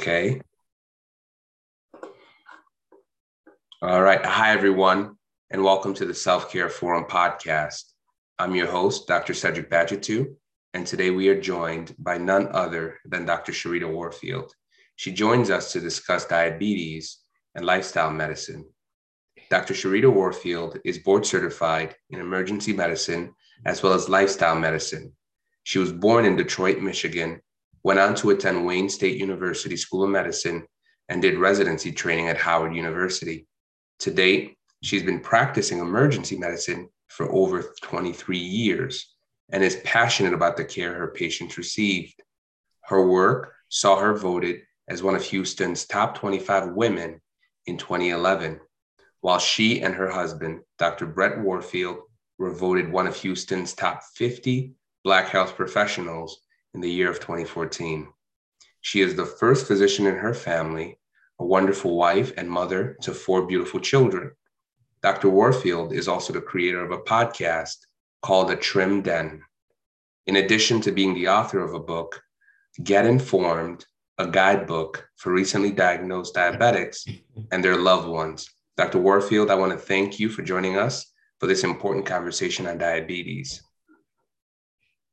Okay. All right. Hi, everyone, and welcome to the Self Care Forum podcast. I'm your host, Dr. Cedric Badgetu, and today we are joined by none other than Dr. Sharita Warfield. She joins us to discuss diabetes and lifestyle medicine. Dr. Sharita Warfield is board certified in emergency medicine as well as lifestyle medicine. She was born in Detroit, Michigan, went on to attend Wayne State University School of Medicine, and did residency training at Howard University. To date, she's been practicing emergency medicine for over 23 years and is passionate about the care her patients received. Her work saw her voted as one of Houston's top 25 women in 2011, while she and her husband, Dr. Brett Warfield, were voted one of Houston's top 50 Black health professionals in the year of 2014. She is the first physician in her family a wonderful wife and mother to four beautiful children. Dr. Warfield is also the creator of a podcast called The Trim Den. In addition to being the author of a book, Get Informed, a guidebook for recently diagnosed diabetics and their loved ones. Dr. Warfield, I want to thank you for joining us for this important conversation on diabetes.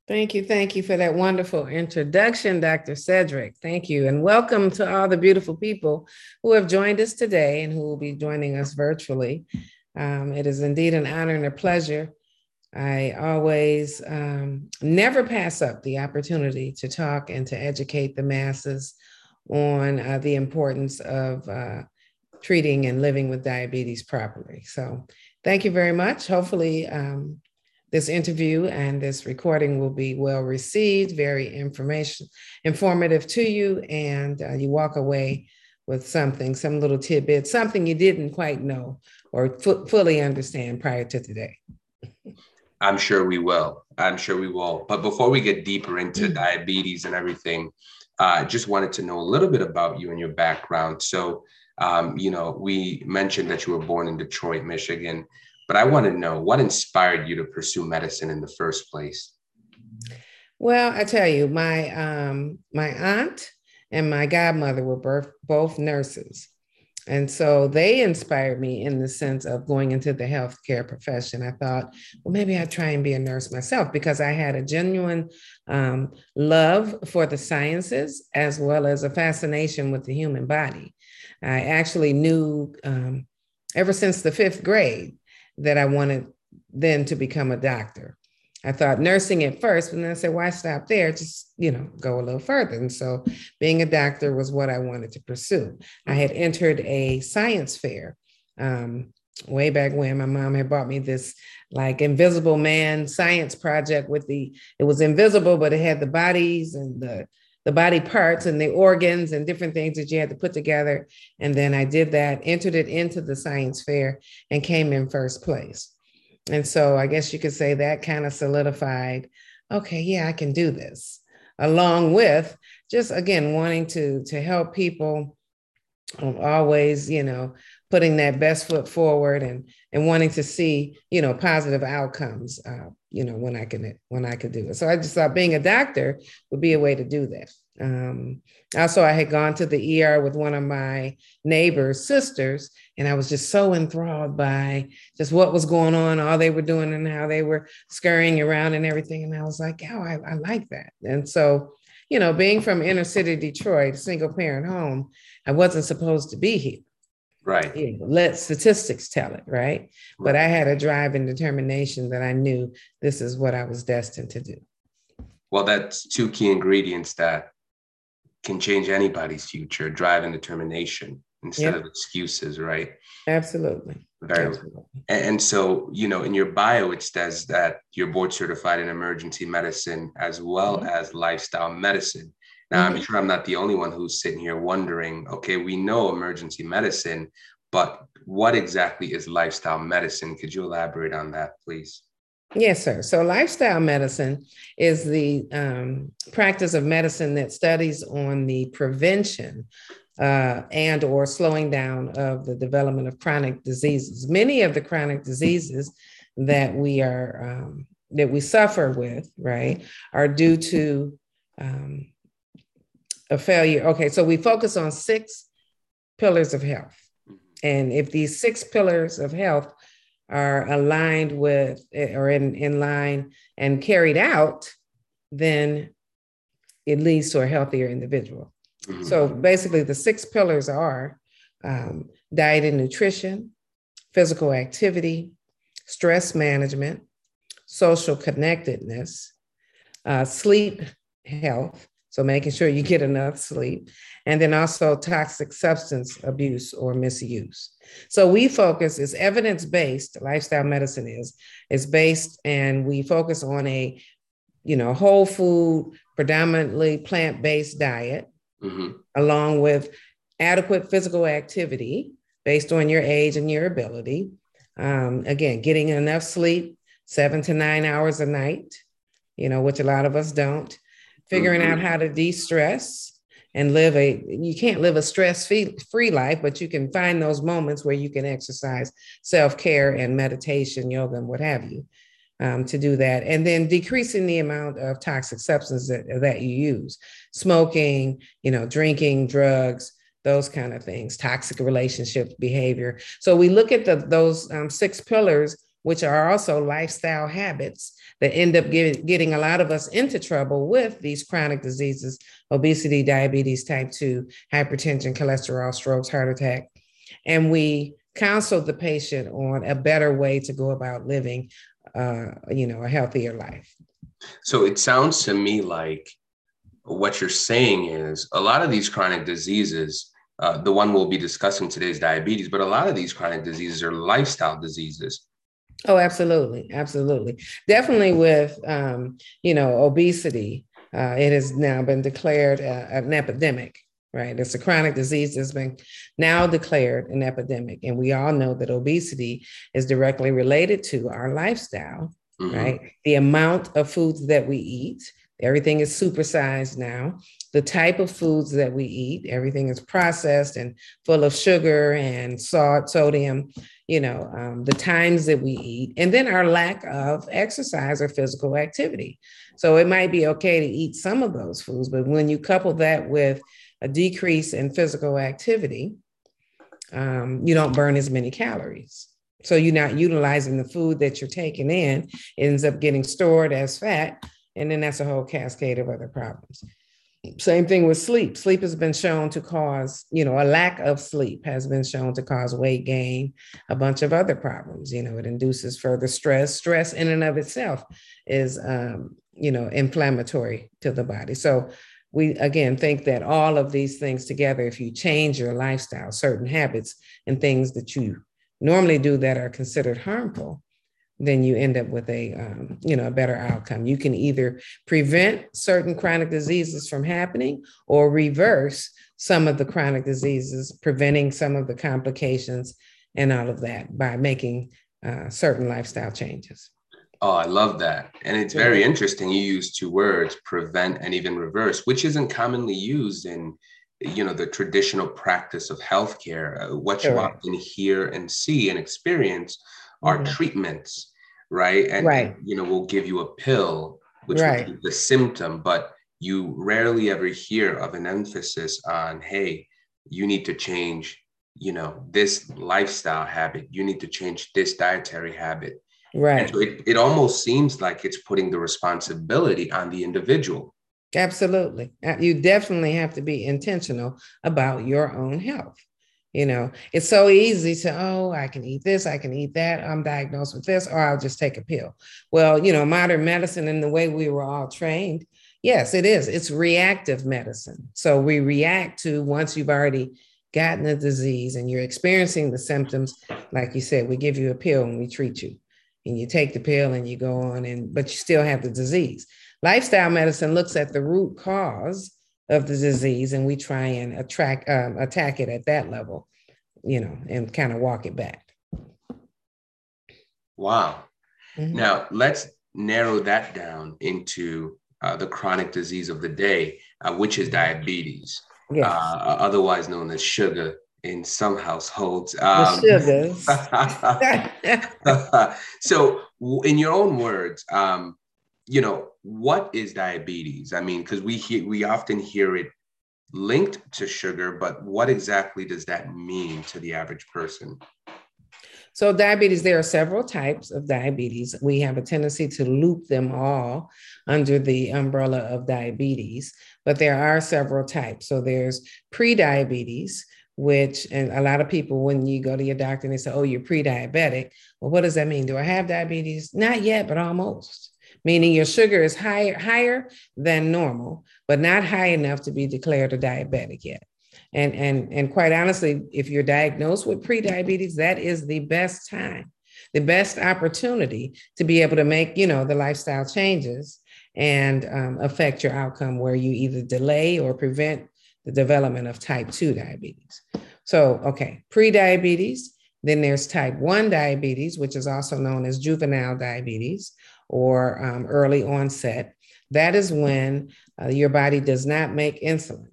Thank you. Thank you for that wonderful introduction, Dr. Cedric. Thank you. And welcome to all the beautiful people who have joined us today and who will be joining us virtually. Um, it is indeed an honor and a pleasure. I always um, never pass up the opportunity to talk and to educate the masses on uh, the importance of uh, treating and living with diabetes properly. So, thank you very much. Hopefully, um, this interview and this recording will be well received, very information informative to you, and uh, you walk away with something, some little tidbit, something you didn't quite know or f- fully understand prior to today. I'm sure we will. I'm sure we will. But before we get deeper into mm-hmm. diabetes and everything, I uh, just wanted to know a little bit about you and your background. So, um, you know, we mentioned that you were born in Detroit, Michigan. But I want to know what inspired you to pursue medicine in the first place. Well, I tell you, my um, my aunt and my godmother were both, both nurses. And so they inspired me in the sense of going into the healthcare profession. I thought, well, maybe I'd try and be a nurse myself because I had a genuine um, love for the sciences as well as a fascination with the human body. I actually knew um, ever since the fifth grade that I wanted then to become a doctor. I thought nursing at first, but then I said, why stop there? Just, you know, go a little further. And so being a doctor was what I wanted to pursue. I had entered a science fair um, way back when my mom had bought me this like invisible man science project with the, it was invisible, but it had the bodies and the, the body parts and the organs and different things that you had to put together. And then I did that, entered it into the science fair, and came in first place. And so I guess you could say that kind of solidified okay, yeah, I can do this, along with just again wanting to to help people always you know putting that best foot forward and and wanting to see you know positive outcomes uh, you know when i can when i could do it. So i just thought being a doctor would be a way to do that. Um, also i had gone to the er with one of my neighbors sisters and i was just so enthralled by just what was going on all they were doing and how they were scurrying around and everything. And i was like oh i, I like that. And so you know being from inner city detroit single parent home i wasn't supposed to be here Right. You know, let statistics tell it, right? right? But I had a drive and determination that I knew this is what I was destined to do. Well, that's two key ingredients that can change anybody's future drive and determination instead yep. of excuses, right? Absolutely. Very Absolutely. And so, you know, in your bio, it says that you're board certified in emergency medicine as well mm-hmm. as lifestyle medicine. Now, mm-hmm. I'm sure I'm not the only one who's sitting here wondering okay, we know emergency medicine, but what exactly is lifestyle medicine? Could you elaborate on that, please? Yes, sir. So, lifestyle medicine is the um, practice of medicine that studies on the prevention uh, and or slowing down of the development of chronic diseases. Many of the chronic diseases that we are um, that we suffer with, right, are due to um, a failure. Okay, so we focus on six pillars of health. Mm-hmm. And if these six pillars of health are aligned with or in, in line and carried out, then it leads to a healthier individual. Mm-hmm. So basically, the six pillars are um, diet and nutrition, physical activity, stress management, social connectedness, uh, sleep health, so making sure you get enough sleep, and then also toxic substance abuse or misuse. So we focus is evidence based. Lifestyle medicine is is based, and we focus on a you know whole food, predominantly plant based diet, mm-hmm. along with adequate physical activity based on your age and your ability. Um, again, getting enough sleep, seven to nine hours a night, you know, which a lot of us don't. Figuring mm-hmm. out how to de stress and live a, you can't live a stress free life, but you can find those moments where you can exercise self care and meditation, yoga, and what have you. Um, to do that. And then decreasing the amount of toxic substances that, that you use, smoking, you know, drinking, drugs, those kind of things, toxic relationship behavior. So we look at the, those um, six pillars, which are also lifestyle habits that end up get, getting a lot of us into trouble with these chronic diseases obesity, diabetes type 2, hypertension, cholesterol, strokes, heart attack. And we counsel the patient on a better way to go about living, uh, you know, a healthier life. So it sounds to me like what you're saying is a lot of these chronic diseases uh, the one we'll be discussing today is diabetes, but a lot of these chronic diseases are lifestyle diseases. Oh, absolutely, absolutely, definitely. With um, you know obesity, uh, it has now been declared uh, an epidemic. Right, it's a chronic disease that's been now declared an epidemic, and we all know that obesity is directly related to our lifestyle. Mm-hmm. Right, the amount of foods that we eat, Everything is supersized now. The type of foods that we eat, everything is processed and full of sugar and salt, sodium, you know, um, the times that we eat, and then our lack of exercise or physical activity. So it might be okay to eat some of those foods, but when you couple that with a decrease in physical activity, um, you don't burn as many calories. So you're not utilizing the food that you're taking in, it ends up getting stored as fat and then that's a whole cascade of other problems. Same thing with sleep. Sleep has been shown to cause, you know, a lack of sleep has been shown to cause weight gain, a bunch of other problems. You know, it induces further stress. Stress in and of itself is, um, you know, inflammatory to the body. So we again think that all of these things together, if you change your lifestyle, certain habits and things that you normally do that are considered harmful, then you end up with a um, you know a better outcome. You can either prevent certain chronic diseases from happening or reverse some of the chronic diseases preventing some of the complications and all of that by making uh, certain lifestyle changes. Oh i love that. And it's very interesting you use two words prevent and even reverse which isn't commonly used in you know the traditional practice of healthcare. Uh, what you often hear and see and experience are mm-hmm. treatments, right? And, right. you know, we'll give you a pill, which right. the symptom, but you rarely ever hear of an emphasis on, hey, you need to change, you know, this lifestyle habit. You need to change this dietary habit. Right. so it, it almost seems like it's putting the responsibility on the individual. Absolutely. Uh, you definitely have to be intentional about your own health. You know, it's so easy to, oh, I can eat this, I can eat that, I'm diagnosed with this, or I'll just take a pill. Well, you know, modern medicine and the way we were all trained, yes, it is. It's reactive medicine. So we react to once you've already gotten the disease and you're experiencing the symptoms, like you said, we give you a pill and we treat you. And you take the pill and you go on and but you still have the disease. Lifestyle medicine looks at the root cause of the disease and we try and attract um, attack it at that level you know and kind of walk it back wow mm-hmm. now let's narrow that down into uh, the chronic disease of the day uh, which is diabetes yes. uh, otherwise known as sugar in some households um, so in your own words um, you know what is diabetes? I mean, because we we often hear it linked to sugar, but what exactly does that mean to the average person? So, diabetes, there are several types of diabetes. We have a tendency to loop them all under the umbrella of diabetes, but there are several types. So, there's pre-diabetes, which, and a lot of people, when you go to your doctor and they say, Oh, you're pre diabetic, well, what does that mean? Do I have diabetes? Not yet, but almost. Meaning your sugar is higher, higher than normal, but not high enough to be declared a diabetic yet. And, and, and quite honestly, if you're diagnosed with prediabetes, that is the best time, the best opportunity to be able to make, you know, the lifestyle changes and um, affect your outcome where you either delay or prevent the development of type 2 diabetes. So, okay, prediabetes, then there's type 1 diabetes, which is also known as juvenile diabetes or um, early onset. That is when uh, your body does not make insulin.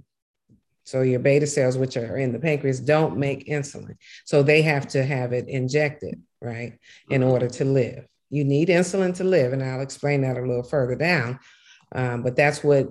So your beta cells, which are in the pancreas, don't make insulin. So they have to have it injected, right, in mm-hmm. order to live. You need insulin to live, and I'll explain that a little further down. Um, but that's what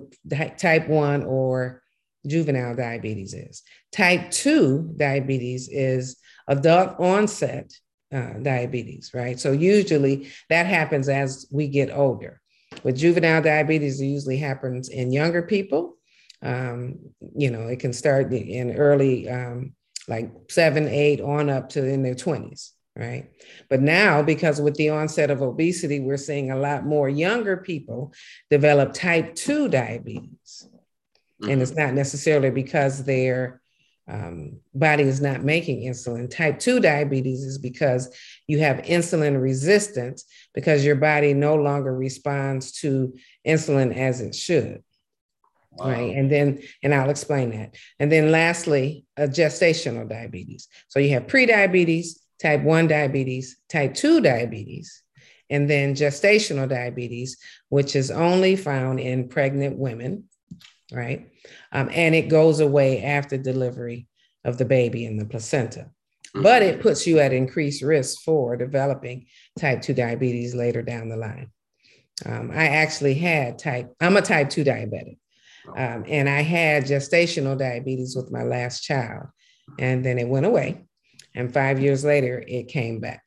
type 1 or juvenile diabetes is. Type 2 diabetes is adult onset uh, diabetes, right? So usually that happens as we get older. With juvenile diabetes, it usually happens in younger people um, you know, it can start in early, um, like seven, eight, on up to in their 20s, right? But now, because with the onset of obesity, we're seeing a lot more younger people develop type 2 diabetes. Mm-hmm. And it's mm-hmm. not necessarily because their um, body is not making insulin. Type 2 diabetes is because you have insulin resistance because your body no longer responds to insulin as it should. Wow. Right. And then, and I'll explain that. And then lastly, a gestational diabetes. So you have pre-diabetes, type 1 diabetes, type 2 diabetes, and then gestational diabetes, which is only found in pregnant women, right? Um, and it goes away after delivery of the baby and the placenta. But it puts you at increased risk for developing type 2 diabetes later down the line. Um, I actually had type, I'm a type 2 diabetic. Um, and I had gestational diabetes with my last child, and then it went away. And five years later, it came back.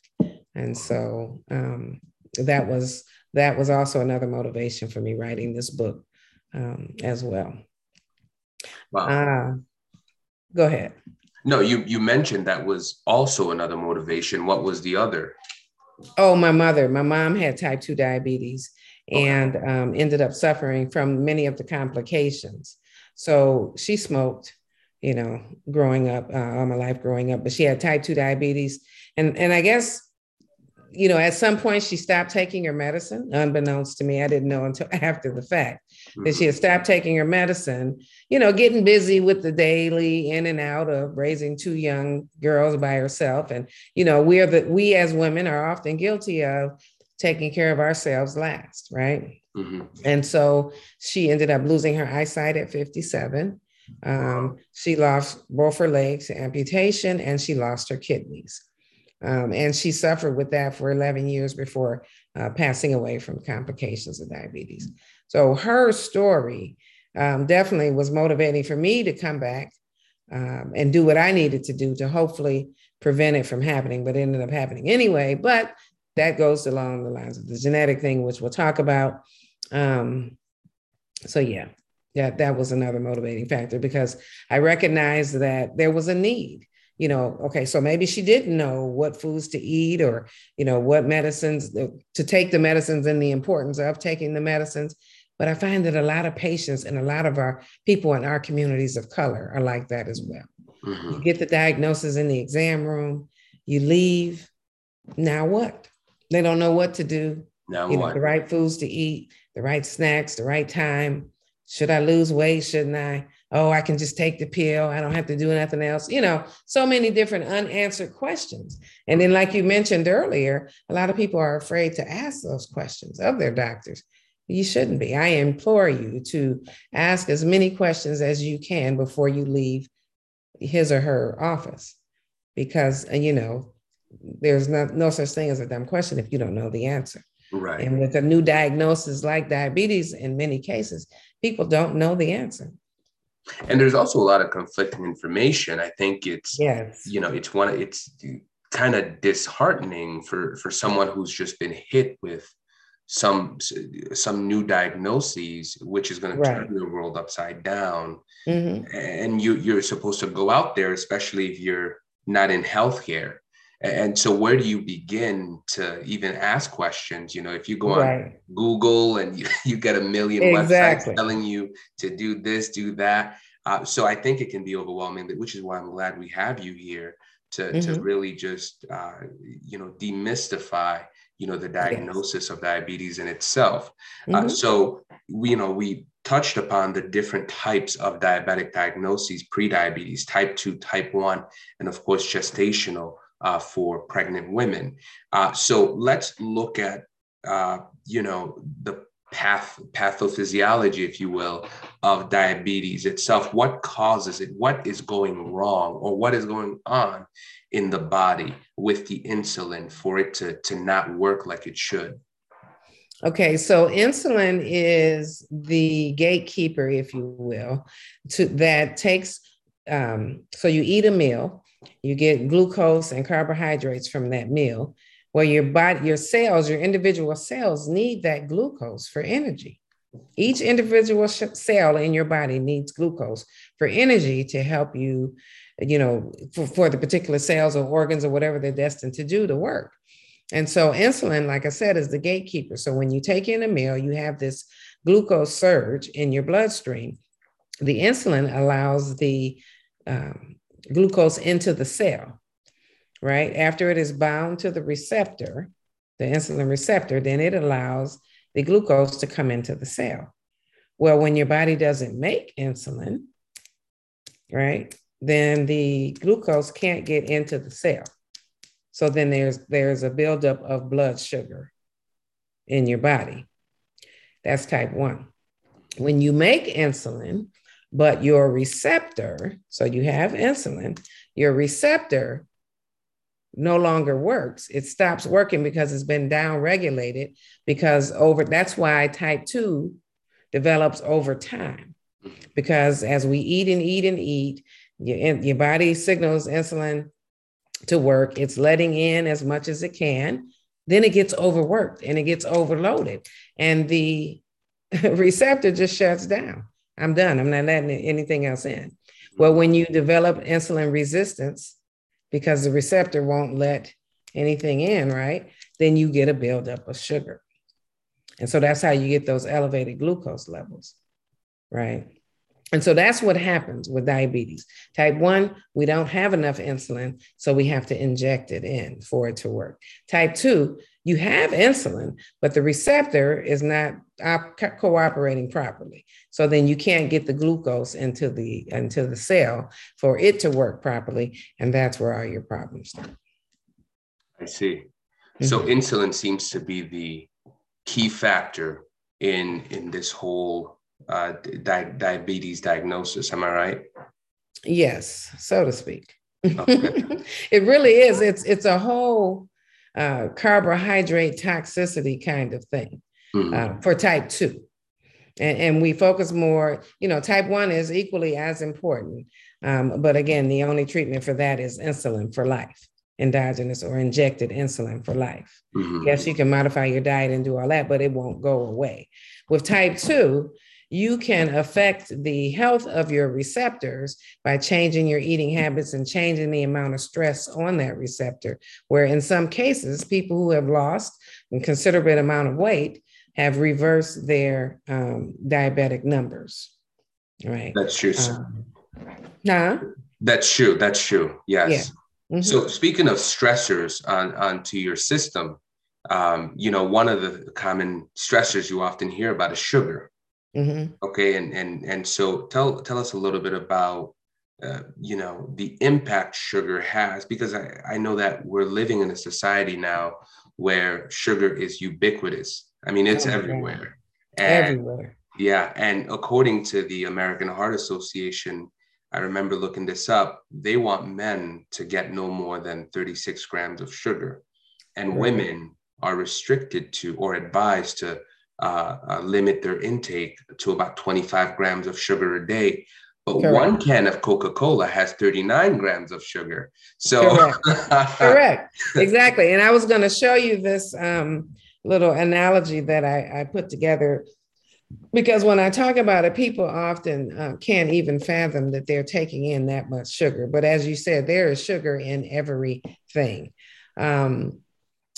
And so um, that was that was also another motivation for me writing this book um, as well. Wow. Uh, go ahead. No, you you mentioned that was also another motivation. What was the other? Oh, my mother. My mom had type 2 diabetes and um, ended up suffering from many of the complications. So she smoked, you know, growing up, uh, all my life growing up, but she had type 2 diabetes. And, and I guess, you know, at some point she stopped taking her medicine, unbeknownst to me. I didn't know until after the fact mm-hmm. that she had stopped taking her medicine, you know, getting busy with the daily in and out of raising two young girls by herself. And, you know, we're the, we as women are often guilty of taking care of ourselves last, right? Mm-hmm. And so she ended up losing her eyesight at 57. Um, she lost both her legs to amputation and she lost her kidneys. Um, and she suffered with that for 11 years before uh, passing away from complications of diabetes. So her story um, definitely was motivating for me to come back um, and do what I needed to do to hopefully prevent it from happening, but ended up happening anyway. But that goes along the lines of the genetic thing, which we'll talk about. Um, so yeah, yeah, that was another motivating factor because I recognized that there was a need. You know, okay, so maybe she didn't know what foods to eat or, you know, what medicines to take the medicines and the importance of taking the medicines. But I find that a lot of patients and a lot of our people in our communities of color are like that as well. Mm-hmm. You get the diagnosis in the exam room, you leave. Now what? They don't know what to do. Now you what? Know, the right foods to eat, the right snacks, the right time. Should I lose weight? Shouldn't I? Oh, I can just take the pill. I don't have to do nothing else. You know, so many different unanswered questions. And then, like you mentioned earlier, a lot of people are afraid to ask those questions of their doctors. You shouldn't be. I implore you to ask as many questions as you can before you leave his or her office because, uh, you know, there's not, no such thing as a dumb question if you don't know the answer. Right. And with a new diagnosis like diabetes, in many cases, people don't know the answer. And there's also a lot of conflicting information. I think it's yes, you know, it's one it's kind of disheartening for for someone who's just been hit with some some new diagnoses which is going to turn the world upside down mm-hmm. and you you're supposed to go out there especially if you're not in healthcare and so where do you begin to even ask questions you know if you go on right. google and you, you get a million exactly. websites telling you to do this do that uh, so i think it can be overwhelming which is why i'm glad we have you here to, mm-hmm. to really just uh, you know demystify you know the diagnosis yes. of diabetes in itself uh, mm-hmm. uh, so we you know we touched upon the different types of diabetic diagnoses pre-diabetes type 2 type 1 and of course gestational uh, for pregnant women. Uh, so let's look at uh, you know the path pathophysiology if you will of diabetes itself. What causes it? What is going wrong or what is going on in the body with the insulin for it to, to not work like it should? Okay so insulin is the gatekeeper if you will to that takes um, so you eat a meal you get glucose and carbohydrates from that meal well, your body, your cells, your individual cells need that glucose for energy. Each individual cell in your body needs glucose for energy to help you, you know, for, for the particular cells or organs or whatever they're destined to do to work. And so, insulin, like I said, is the gatekeeper. So, when you take in a meal, you have this glucose surge in your bloodstream. The insulin allows the um, glucose into the cell right? After it is bound to the receptor, the insulin receptor, then it allows the glucose to come into the cell. Well, when your body doesn't make insulin, right, then the glucose can't get into the cell. So then there's there's a buildup of blood sugar in your body. That's type one. When you make insulin, but your receptor, so you have insulin, your receptor no longer works. It stops working because it's been downregulated because over that's why type 2 develops over time. Because as we eat and eat and eat, your, your body signals insulin to work. It's letting in as much as it can. Then it gets overworked and it gets overloaded. And the receptor just shuts down. I'm done. I'm not letting anything else in. Well, mm-hmm. when you develop insulin resistance, because the receptor won't let anything in, right? Then you get a buildup of sugar. And so that's how you get those elevated glucose levels, right? And so that's what happens with diabetes. Type 1, we don't have enough insulin, so we have to inject it in for it to work. Type 2, you have insulin, but the receptor is not op- cooperating properly. So then you can't get the glucose into the into the cell for it to work properly, and that's where all your problems start. I see. Mm-hmm. So insulin seems to be the key factor in in this whole uh, di- diabetes diagnosis. Am I right? Yes, so to speak. Okay. it really is. It's it's a whole uh, carbohydrate toxicity kind of thing mm-hmm. uh, for type two. And, and, we focus more, you know, type one is equally as important. Um, but again, the only treatment for that is insulin for life, endogenous or injected insulin for life. Mm-hmm. Yes, you can modify your diet and do all that, but it won't go away. With type two, you can affect the health of your receptors by changing your eating habits and changing the amount of stress on that receptor. Where in some cases, people who have lost a considerable amount of weight have reversed their um, diabetic numbers. Right. That's true. Um, huh? That's true. That's true. Yes. Yeah. Mm-hmm. So speaking of stressors on onto your system, um, you know, one of the common stressors you often hear about is sugar. Mm-hmm. Okay, and and and so tell tell us a little bit about uh, you know the impact sugar has because I, I know that we're living in a society now where sugar is ubiquitous. I mean, it's everywhere. And, everywhere. Yeah, and according to the American Heart Association, I remember looking this up. They want men to get no more than 36 grams of sugar, and right. women are restricted to or advised to uh, uh, limit their intake to about 25 grams of sugar a day. but Correct. one can of Coca Cola has 39 grams of sugar. So, Correct. Correct. Exactly. And I was going to show you this um, little analogy that I, I, put together because when I talk about it, people often uh, can't even fathom that they're taking in that much sugar. But as you said, there is sugar in everything. Um,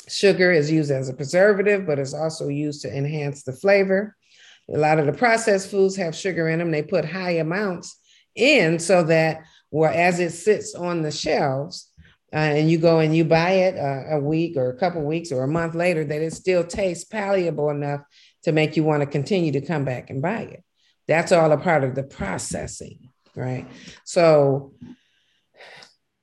sugar is used as a preservative, but it's also used to enhance the flavor. A lot of the processed foods have sugar in them. They put high amounts in so that well, as it sits on the shelves, uh, and you go and you buy it uh, a week or a couple weeks or a month later, that it still tastes palatable enough to make you want to continue to come back and buy it. That's all a part of the processing, right? So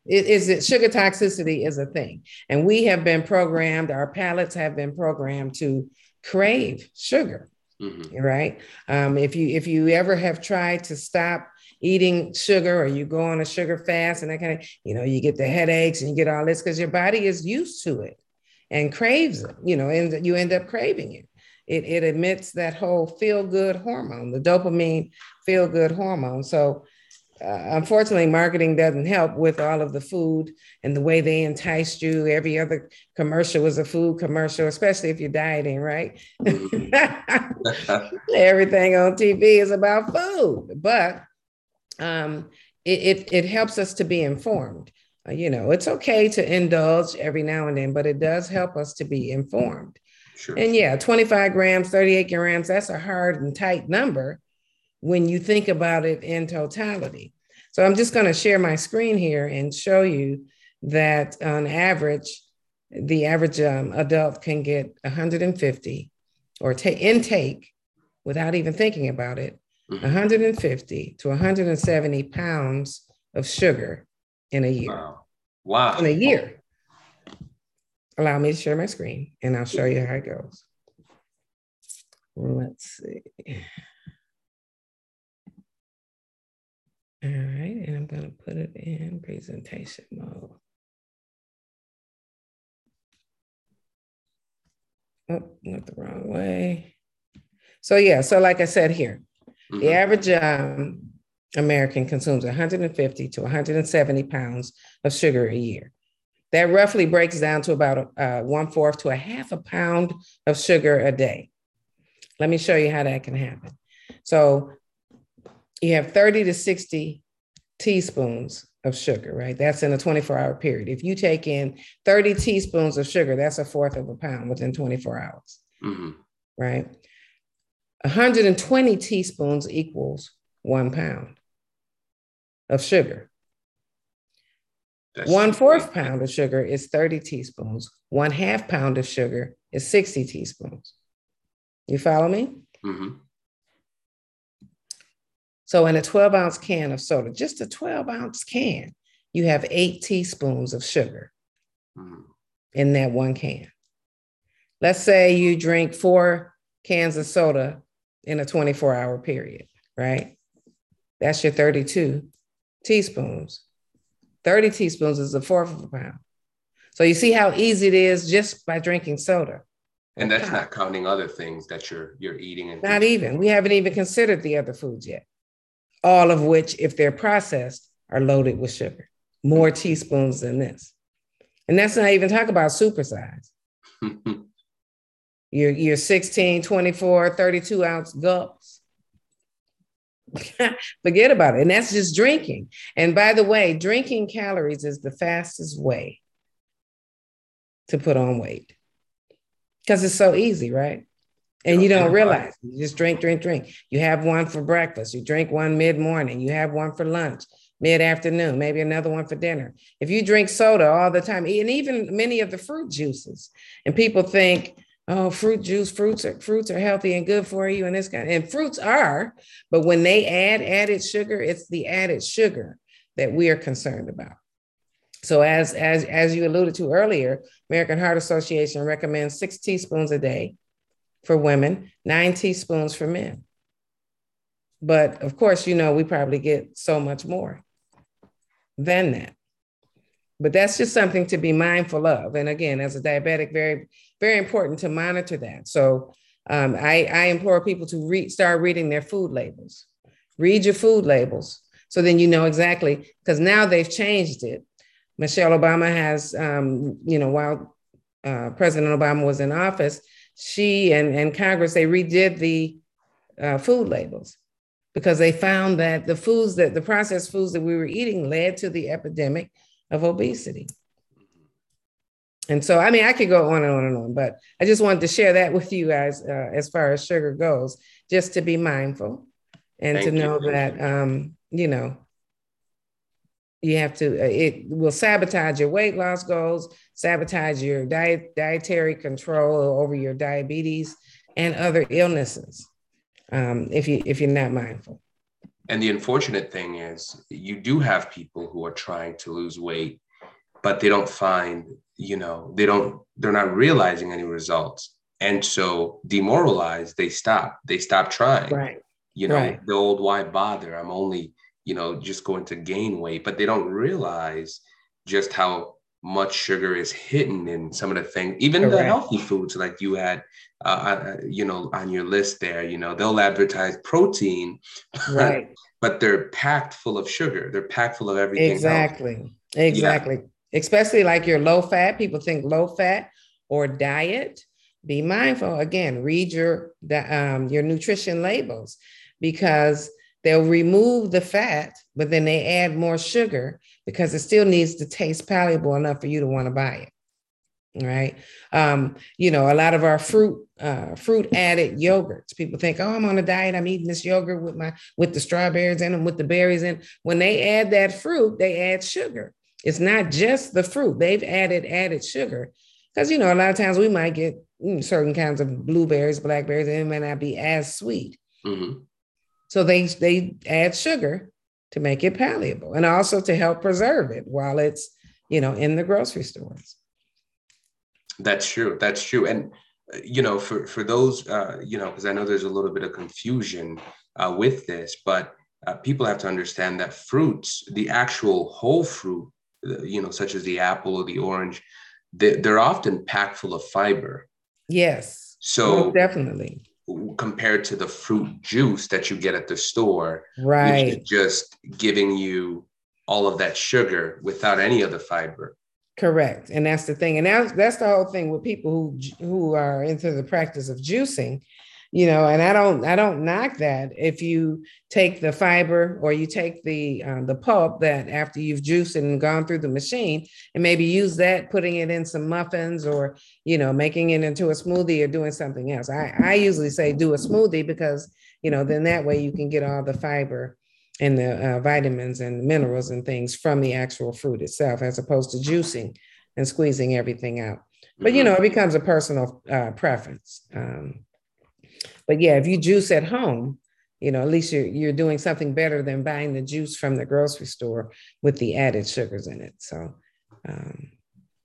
it is it sugar toxicity is a thing. And we have been programmed, our palates have been programmed to crave sugar. Mm-hmm. Right. Um, if you if you ever have tried to stop eating sugar or you go on a sugar fast and that kind of, you know, you get the headaches and you get all this because your body is used to it and craves it, you know, and you end up craving it. It, it emits that whole feel good hormone, the dopamine feel good hormone. So uh, unfortunately, marketing doesn't help with all of the food and the way they enticed you. Every other commercial was a food commercial, especially if you're dieting, right? Mm-hmm. Everything on TV is about food, but um, it, it, it, helps us to be informed. Uh, you know, it's okay to indulge every now and then, but it does help us to be informed. Sure. And yeah, 25 grams, 38 grams, that's a hard and tight number when you think about it in totality. So I'm just going to share my screen here and show you that on average, the average um, adult can get 150 or take intake without even thinking about it, mm-hmm. 150 to 170 pounds of sugar in a year. Wow. Wow. In a year. Allow me to share my screen and I'll show you how it goes. Let's see. All right, and I'm gonna put it in presentation mode. Oh, not the wrong way. So yeah, so like I said here, mm-hmm. the average um, American consumes 150 to 170 pounds of sugar a year. That roughly breaks down to about uh, one fourth to a half a pound of sugar a day. Let me show you how that can happen. So you have 30 to 60 teaspoons of sugar, right? That's in a 24 hour period. If you take in 30 teaspoons of sugar, that's a fourth of a pound within 24 hours, mm-hmm. right? 120 teaspoons equals one pound of sugar. That's one fourth pound of sugar is 30 teaspoons. One half pound of sugar is 60 teaspoons. You follow me? Mm-hmm. So, in a 12 ounce can of soda, just a 12 ounce can, you have eight teaspoons of sugar mm. in that one can. Let's say you drink four cans of soda in a 24 hour period, right? That's your 32 teaspoons. 30 teaspoons is a fourth of a pound. So you see how easy it is just by drinking soda. And that's not counting other things that you're you're eating and not even. We haven't even considered the other foods yet all of which, if they're processed, are loaded with sugar, more teaspoons than this. And that's not even talk about supersize. your, your 16, 24, 32 ounce gulps. Forget about it. And that's just drinking. And by the way, drinking calories is the fastest way to put on weight because it's so easy, right? and you don't realize you just drink drink drink you have one for breakfast you drink one mid-morning you have one for lunch mid-afternoon maybe another one for dinner if you drink soda all the time and even many of the fruit juices and people think oh fruit juice fruits are fruits are healthy and good for you and this kind and fruits are but when they add added sugar it's the added sugar that we are concerned about so as as as you alluded to earlier american heart association recommends six teaspoons a day for women, nine teaspoons for men. But of course, you know, we probably get so much more than that. But that's just something to be mindful of. And again, as a diabetic, very, very important to monitor that. So um, I, I implore people to read, start reading their food labels. Read your food labels So then you know exactly because now they've changed it. Michelle Obama has, um, you know, while uh, President Obama was in office, she and, and Congress, they redid the uh, food labels because they found that the foods that the processed foods that we were eating led to the epidemic of obesity. And so, I mean, I could go on and on and on, but I just wanted to share that with you guys uh, as far as sugar goes, just to be mindful and Thank to know you. that, um, you know, you have to, uh, it will sabotage your weight loss goals, sabotage your diet, dietary control over your diabetes and other illnesses um, if you if you're not mindful. And the unfortunate thing is, you do have people who are trying to lose weight, but they don't find, you know, they don't, they're not realizing any results. And so demoralized, they stop. They stop trying. Right. You know, right. the old why bother? I'm only, you know, just going to gain weight, but they don't realize just how much sugar is hidden in some of the things, even Correct. the healthy foods like you had, uh, uh, you know, on your list there. You know, they'll advertise protein, right? but they're packed full of sugar. They're packed full of everything. Exactly. Else. Exactly. Yeah. Especially like your low fat. People think low fat or diet. Be mindful. Again, read your um, your nutrition labels because they'll remove the fat, but then they add more sugar because it still needs to taste palatable enough for you to want to buy it. Right. Um, you know, a lot of our fruit, uh, fruit added yogurts. People think, oh, I'm on a diet. I'm eating this yogurt with my with the strawberries in them, with the berries in. When they add that fruit, they add sugar. It's not just the fruit. They've added added sugar. Because you know, a lot of times we might get mm, certain kinds of blueberries, blackberries, and it may not be as sweet. Mm-hmm. So they they add sugar to make it palatable and also to help preserve it while it's, you know, in the grocery stores. That's true. That's true. And, uh, you know, for, for those, uh, you know, because I know there's a little bit of confusion uh, with this, but uh, people have to understand that fruits, the actual whole fruit, you know, such as the apple or the orange, they, they're often packed full of fiber. Yes. So definitely compared to the fruit juice that you get at the store, right? just giving you all of that sugar without any of the fiber. Correct, and that's the thing, and that's that's the whole thing with people who who are into the practice of juicing you know and i don't i don't knock that. If you take the fiber or you take the uh, the pulp that after you've juiced and gone through the machine and maybe use that putting it in some muffins or you know making it into a smoothie or doing something else. I i usually say do a smoothie because you know then that way you can get all the fiber and the uh, vitamins and minerals and things from the actual fruit itself as opposed to juicing and squeezing everything out. But you mm-hmm. know it becomes a personal uh, preference. Um, but yeah, if you juice at home, you know, at least you're you're doing something better than buying the juice from the grocery store with the added sugars in it. So, um,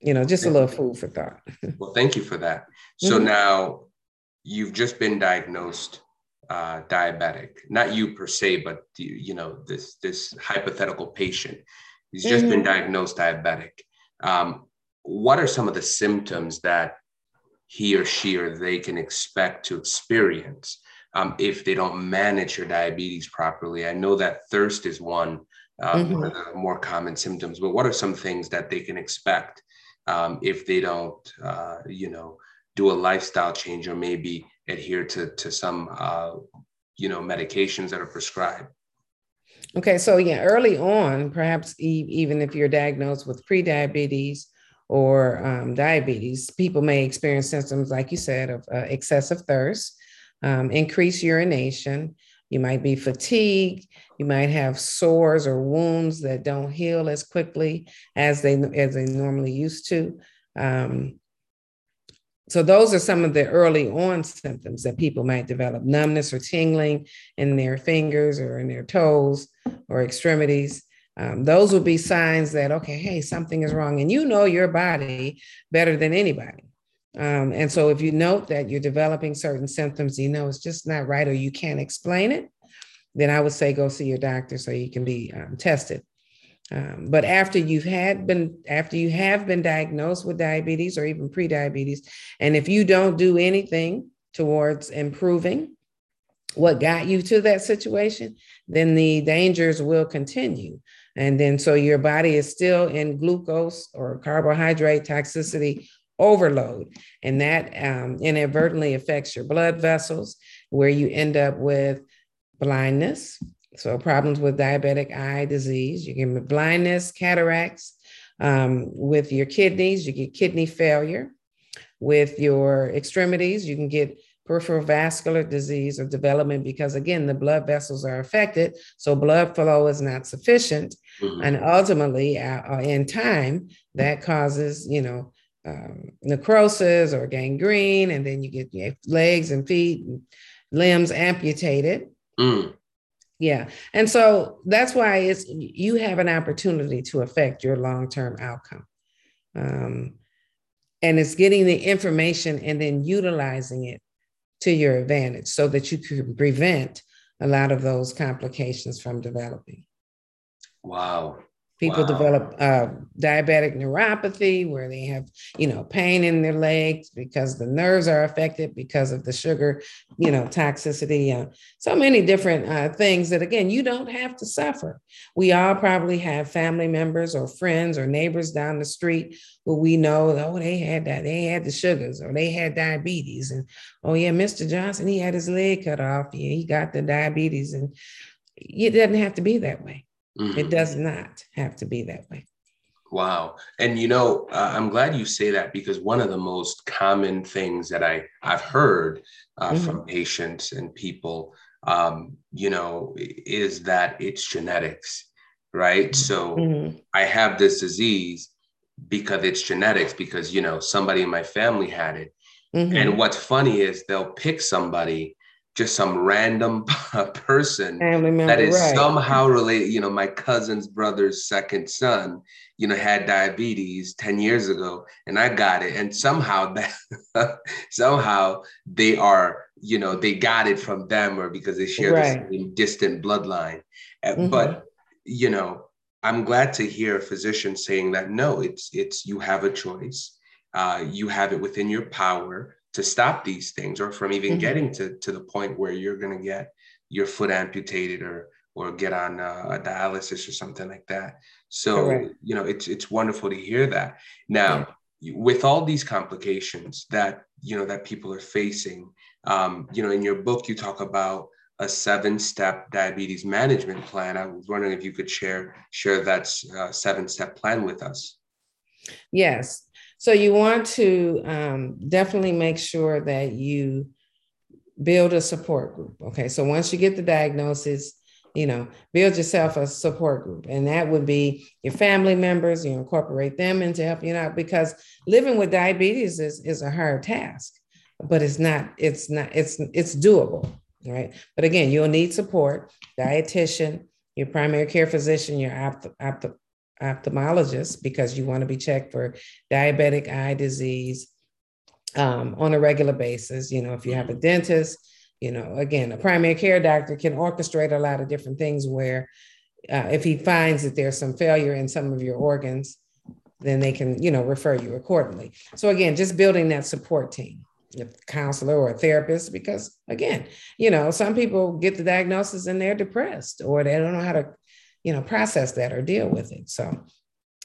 you know, just a little food for thought. well, thank you for that. So mm-hmm. now you've just been diagnosed uh, diabetic, not you per se, but you, you know this this hypothetical patient. He's just mm-hmm. been diagnosed diabetic. Um, what are some of the symptoms that he or she or they can expect to experience um, if they don't manage your diabetes properly. I know that thirst is one um, mm-hmm. of the more common symptoms, but what are some things that they can expect um, if they don't, uh, you know, do a lifestyle change or maybe adhere to, to some, uh, you know, medications that are prescribed? Okay, so yeah, early on, perhaps e- even if you're diagnosed with prediabetes or um, diabetes, people may experience symptoms, like you said, of uh, excessive thirst, um, increased urination. You might be fatigued. You might have sores or wounds that don't heal as quickly as they as they normally used to. Um, so those are some of the early on symptoms that people might develop: numbness or tingling in their fingers or in their toes or extremities. Um, those would be signs that, okay, hey, something is wrong. And you know your body better than anybody. Um, and so if you note that you're developing certain symptoms, you know it's just not right or you can't explain it, then I would say go see your doctor so you can be um, tested. Um, but after you've had been after you have been diagnosed with diabetes or even pre-diabetes, and if you don't do anything towards improving what got you to that situation, then the dangers will continue. And then so your body is still in glucose or carbohydrate toxicity overload. And that um, inadvertently affects your blood vessels, where you end up with blindness. So, problems with diabetic eye disease, you get blindness, cataracts. Um, with your kidneys, you get kidney failure. With your extremities, you can get peripheral vascular disease or development because again the blood vessels are affected so blood flow is not sufficient mm-hmm. and ultimately uh, uh, in time that causes you know um, necrosis or gangrene and then you get you legs and feet and limbs amputated mm. yeah and so that's why it's you have an opportunity to affect your long-term outcome um, and it's getting the information and then utilizing it to your advantage so that you can prevent a lot of those complications from developing. Wow. People wow. develop uh, diabetic neuropathy where they have, you know, pain in their legs because the nerves are affected because of the sugar, you know, toxicity. Uh, so many different uh, things that, again, you don't have to suffer. We all probably have family members or friends or neighbors down the street who we know, oh, they had that, they had the sugars or they had diabetes. And oh, yeah, Mr. Johnson, he had his leg cut off. Yeah, he got the diabetes. And it doesn't have to be that way. Mm-hmm. It does not have to be that way. Wow. And you know, uh, I'm glad you say that because one of the most common things that I I've heard uh, mm-hmm. from patients and people, um, you know, is that it's genetics, right? Mm-hmm. So mm-hmm. I have this disease because it's genetics because you know somebody in my family had it. And mm-hmm. what's funny is they'll pick somebody just some random person that is right. somehow related. You know, my cousin's brother's second son, you know, had diabetes 10 years ago and I got it. And somehow that somehow they are, you know, they got it from them or because they share right. the same distant bloodline. Mm-hmm. But, you know, I'm glad to hear a physician saying that no, it's it's you have a choice. Uh, you have it within your power to stop these things or from even mm-hmm. getting to, to the point where you're going to get your foot amputated or or get on uh, a dialysis or something like that so Correct. you know it's it's wonderful to hear that now yeah. with all these complications that you know that people are facing um, you know in your book you talk about a seven step diabetes management plan i was wondering if you could share share that uh, seven step plan with us yes so you want to um, definitely make sure that you build a support group. Okay. So once you get the diagnosis, you know, build yourself a support group. And that would be your family members, you incorporate them into helping out because living with diabetes is, is a hard task, but it's not, it's not, it's it's doable. Right. But again, you'll need support, dietitian, your primary care physician, your opt, opt, ophthalmologist because you want to be checked for diabetic eye disease um, on a regular basis. You know, if you have a dentist, you know, again, a primary care doctor can orchestrate a lot of different things where uh, if he finds that there's some failure in some of your organs, then they can, you know, refer you accordingly. So again, just building that support team, a counselor or a therapist, because again, you know, some people get the diagnosis and they're depressed or they don't know how to you know, process that or deal with it. So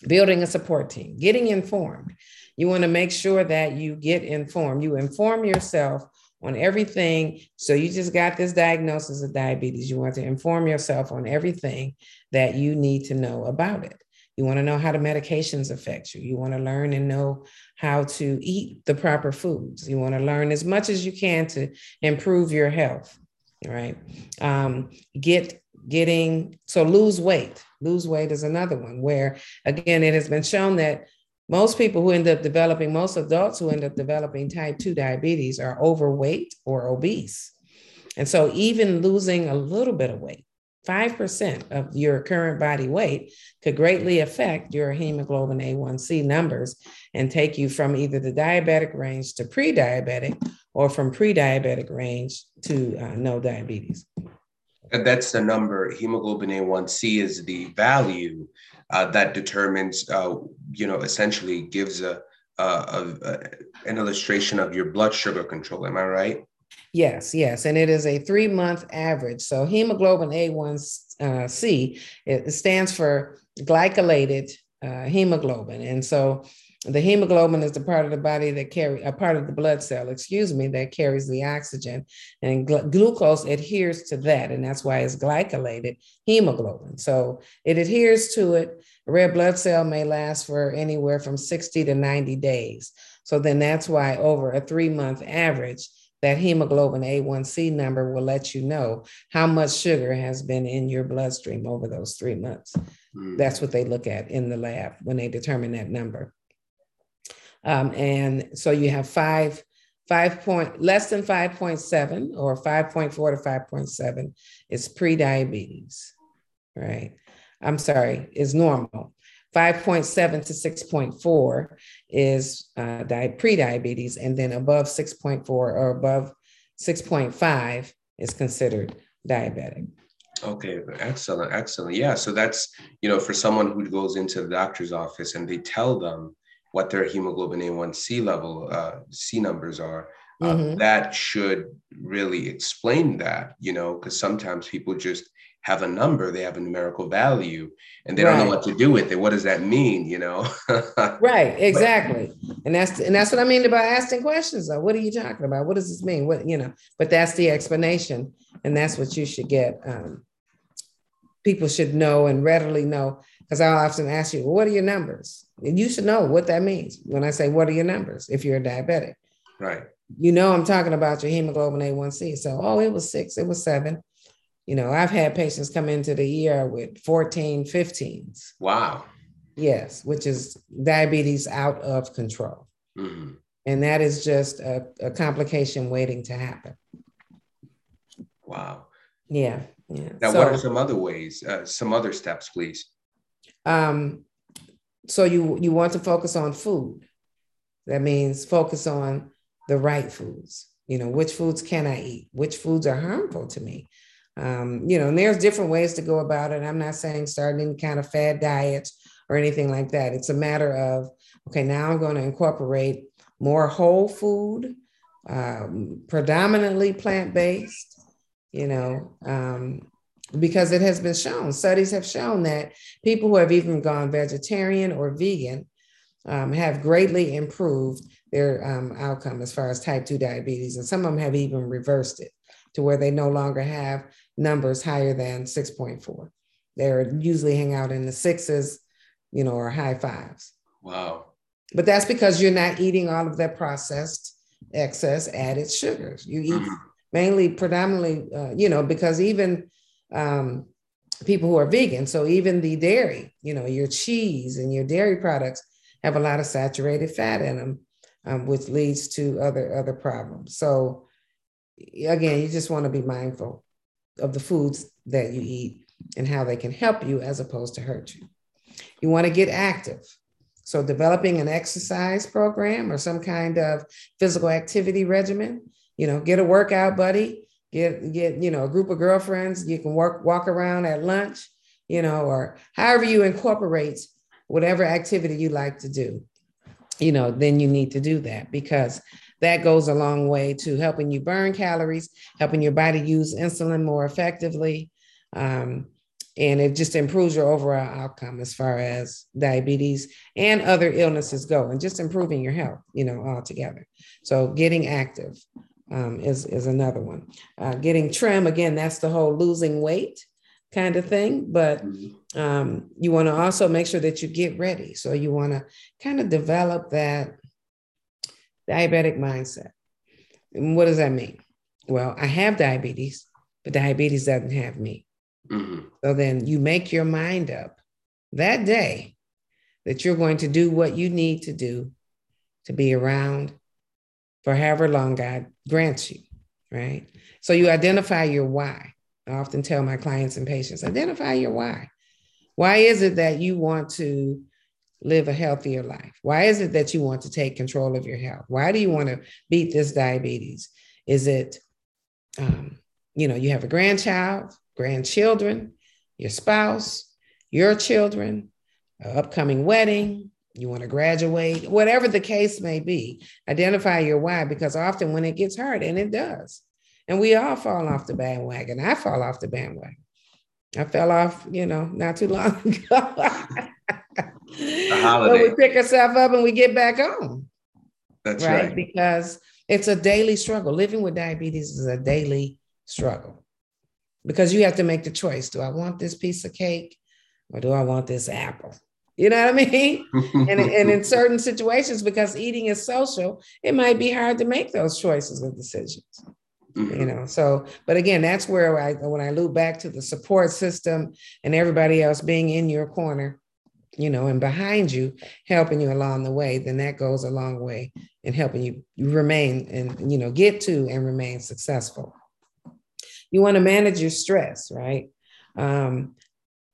building a support team, getting informed. You want to make sure that you get informed. You inform yourself on everything. So you just got this diagnosis of diabetes. You want to inform yourself on everything that you need to know about it. You want to know how the medications affect you. You want to learn and know how to eat the proper foods. You want to learn as much as you can to improve your health. Right. Um, get getting so lose weight lose weight is another one where again it has been shown that most people who end up developing most adults who end up developing type 2 diabetes are overweight or obese and so even losing a little bit of weight 5% of your current body weight could greatly affect your hemoglobin A1C numbers and take you from either the diabetic range to pre diabetic or from pre diabetic range to uh, no diabetes. That's the number. Hemoglobin A1C is the value uh, that determines, uh, you know, essentially gives a, a, a, an illustration of your blood sugar control. Am I right? Yes, yes. And it is a three month average. So hemoglobin A1C, it stands for glycolated uh, hemoglobin. And so the hemoglobin is the part of the body that carry a part of the blood cell, excuse me, that carries the oxygen, and gl- glucose adheres to that, and that's why it's glycolated hemoglobin. So it adheres to it. A red blood cell may last for anywhere from 60 to 90 days. So then that's why over a three month average, that hemoglobin A1C number will let you know how much sugar has been in your bloodstream over those three months. Mm. That's what they look at in the lab when they determine that number. Um, and so you have five, five point less than 5.7 or 5.4 to 5.7 is pre-diabetes, right? I'm sorry, is normal. 5.7 to 6.4 is uh, di- pre-diabetes, and then above 6.4 or above 6.5 is considered diabetic. Okay, excellent, excellent. Yeah, so that's you know for someone who goes into the doctor's office and they tell them what their hemoglobin A1C level, uh, C numbers are, uh, mm-hmm. that should really explain that, you know, because sometimes people just have a number, they have a numerical value, and they right. don't know what to do with it. What does that mean, you know? right, exactly. and that's and that's what I mean about asking questions. Though. What are you talking about? What does this mean? What you know? But that's the explanation, and that's what you should get. Um, people should know and readily know because I often ask you, well, "What are your numbers?" And you should know what that means when I say, "What are your numbers?" If you're a diabetic, right? You know, I'm talking about your hemoglobin A1C. So, oh, it was six, it was seven you know, I've had patients come into the ER with 14, 15s. Wow. Yes, which is diabetes out of control. Mm-hmm. And that is just a, a, complication waiting to happen. Wow. Yeah. Yeah. Now, so, what are some other ways, uh, some other steps, please? Um, so you you want to focus on food. That means focus on the right foods. You know, which foods can I eat? Which foods are harmful to me? Um, you know, and there's different ways to go about it. I'm not saying start any kind of fad diet or anything like that. It's a matter of, okay, now I'm going to incorporate more whole food, um, predominantly plant based, you know, um, because it has been shown, studies have shown that people who have even gone vegetarian or vegan um, have greatly improved their um, outcome as far as type 2 diabetes. And some of them have even reversed it to where they no longer have numbers higher than 6.4. They're usually hang out in the sixes, you know, or high fives. Wow. But that's because you're not eating all of that processed excess added sugars. You eat mm-hmm. mainly, predominantly, uh, you know, because even um, people who are vegan, so even the dairy, you know, your cheese and your dairy products have a lot of saturated fat in them, um, which leads to other other problems. So again, you just want to be mindful of the foods that you eat and how they can help you as opposed to hurt you. You want to get active. So, developing an exercise program or some kind of physical activity regimen, you know, get a workout buddy, get, get, you know, a group of girlfriends, you can work, walk around at lunch, you know, or however you incorporate whatever activity you like to do, you know, then you need to do that because that goes a long way to helping you burn calories, helping your body use insulin more effectively. Um, and it just improves your overall outcome as far as diabetes and other illnesses go, and just improving your health, you know, altogether. So, getting active um, is, is another one. Uh, getting trim, again, that's the whole losing weight kind of thing. But mm-hmm. um, you want to also make sure that you get ready. So, you want to kind of develop that diabetic mindset. And what does that mean? Well, I have diabetes, but diabetes doesn't have me. Mm-hmm. So then you make your mind up that day that you're going to do what you need to do to be around for however long God grants you, right? So you identify your why. I often tell my clients and patients identify your why. Why is it that you want to live a healthier life? Why is it that you want to take control of your health? Why do you want to beat this diabetes? Is it, um, you know, you have a grandchild, grandchildren, your spouse, your children, upcoming wedding, you want to graduate, whatever the case may be, identify your why because often when it gets hard, and it does, and we all fall off the bandwagon. I fall off the bandwagon. I fell off, you know, not too long ago. but we pick ourselves up and we get back on. That's right. right. Because it's a daily struggle. Living with diabetes is a daily struggle because you have to make the choice. Do I want this piece of cake or do I want this apple? You know what I mean? and, and in certain situations, because eating is social, it might be hard to make those choices and decisions. Mm-hmm. You know, so but again, that's where I when I loop back to the support system and everybody else being in your corner, you know, and behind you, helping you along the way, then that goes a long way in helping you remain and you know get to and remain successful. You want to manage your stress, right? Um,